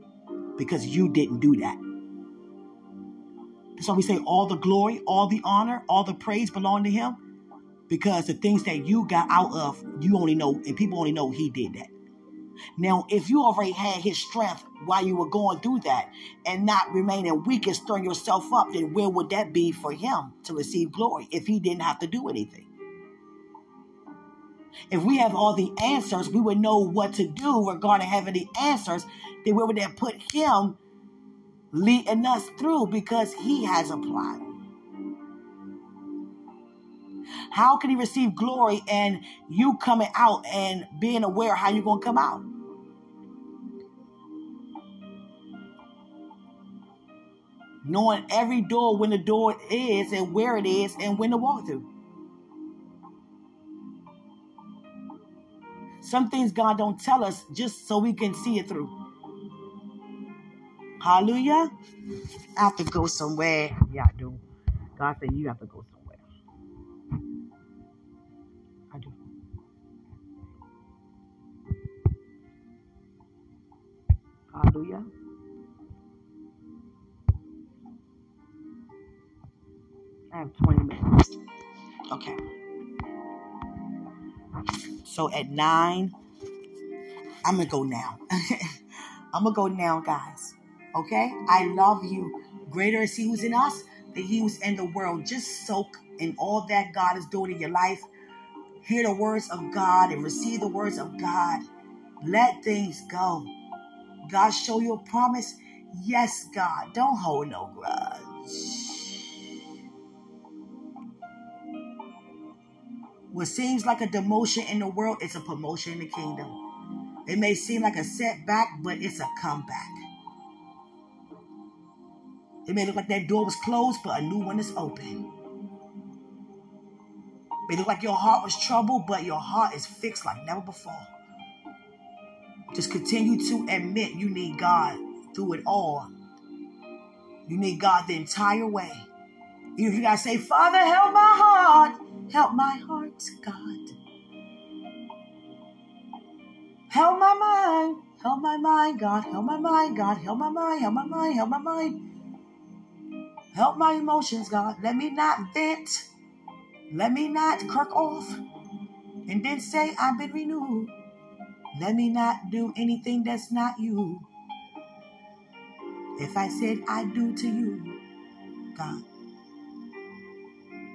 because you didn't do that. That's why we say all the glory, all the honor, all the praise belong to Him because the things that you got out of, you only know, and people only know He did that. Now, if you already had His strength while you were going through that and not remaining weak and stirring yourself up, then where would that be for Him to receive glory if He didn't have to do anything? If we have all the answers, we would know what to do regarding having the answers then where would that put him leading us through because he has applied? How can he receive glory and you coming out and being aware how you're going to come out? Knowing every door when the door is and where it is and when to walk through. Some things God don't tell us just so we can see it through. Hallelujah. I have to go somewhere. Yeah, I do. God said you have to go somewhere. Hallelujah. I have 20 minutes. Okay. So at 9, I'm going to go now. I'm going to go now, guys. Okay? I love you. Greater is He who's in us than He who's in the world. Just soak in all that God is doing in your life. Hear the words of God and receive the words of God. Let things go. God show you a promise. Yes, God. Don't hold no grudge. What seems like a demotion in the world, it's a promotion in the kingdom. It may seem like a setback, but it's a comeback. It may look like that door was closed, but a new one is open. It may look like your heart was troubled, but your heart is fixed like never before. Just continue to admit you need God through it all. You need God the entire way. If you gotta say, Father, help my heart, help my heart, God. Help my mind, help my mind, God, help my mind, God, help my mind, help my mind, help my mind. Help my emotions, God. Let me not vent. Let me not kirk off and then say I've been renewed. Let me not do anything that's not you. If I said I do to you, God.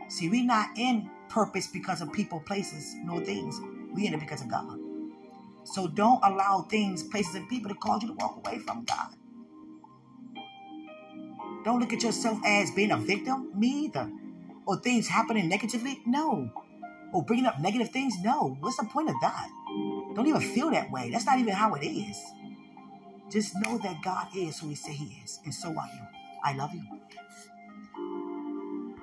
See, we're not in purpose because of people, places, no things. We in it because of God. So don't allow things, places, and people to cause you to walk away from God. Don't look at yourself as being a victim. Me either. Or things happening negatively. No. or bringing up negative things. No, what's the point of that? Don't even feel that way. That's not even how it is. Just know that God is who He say He is, and so are you. I love you.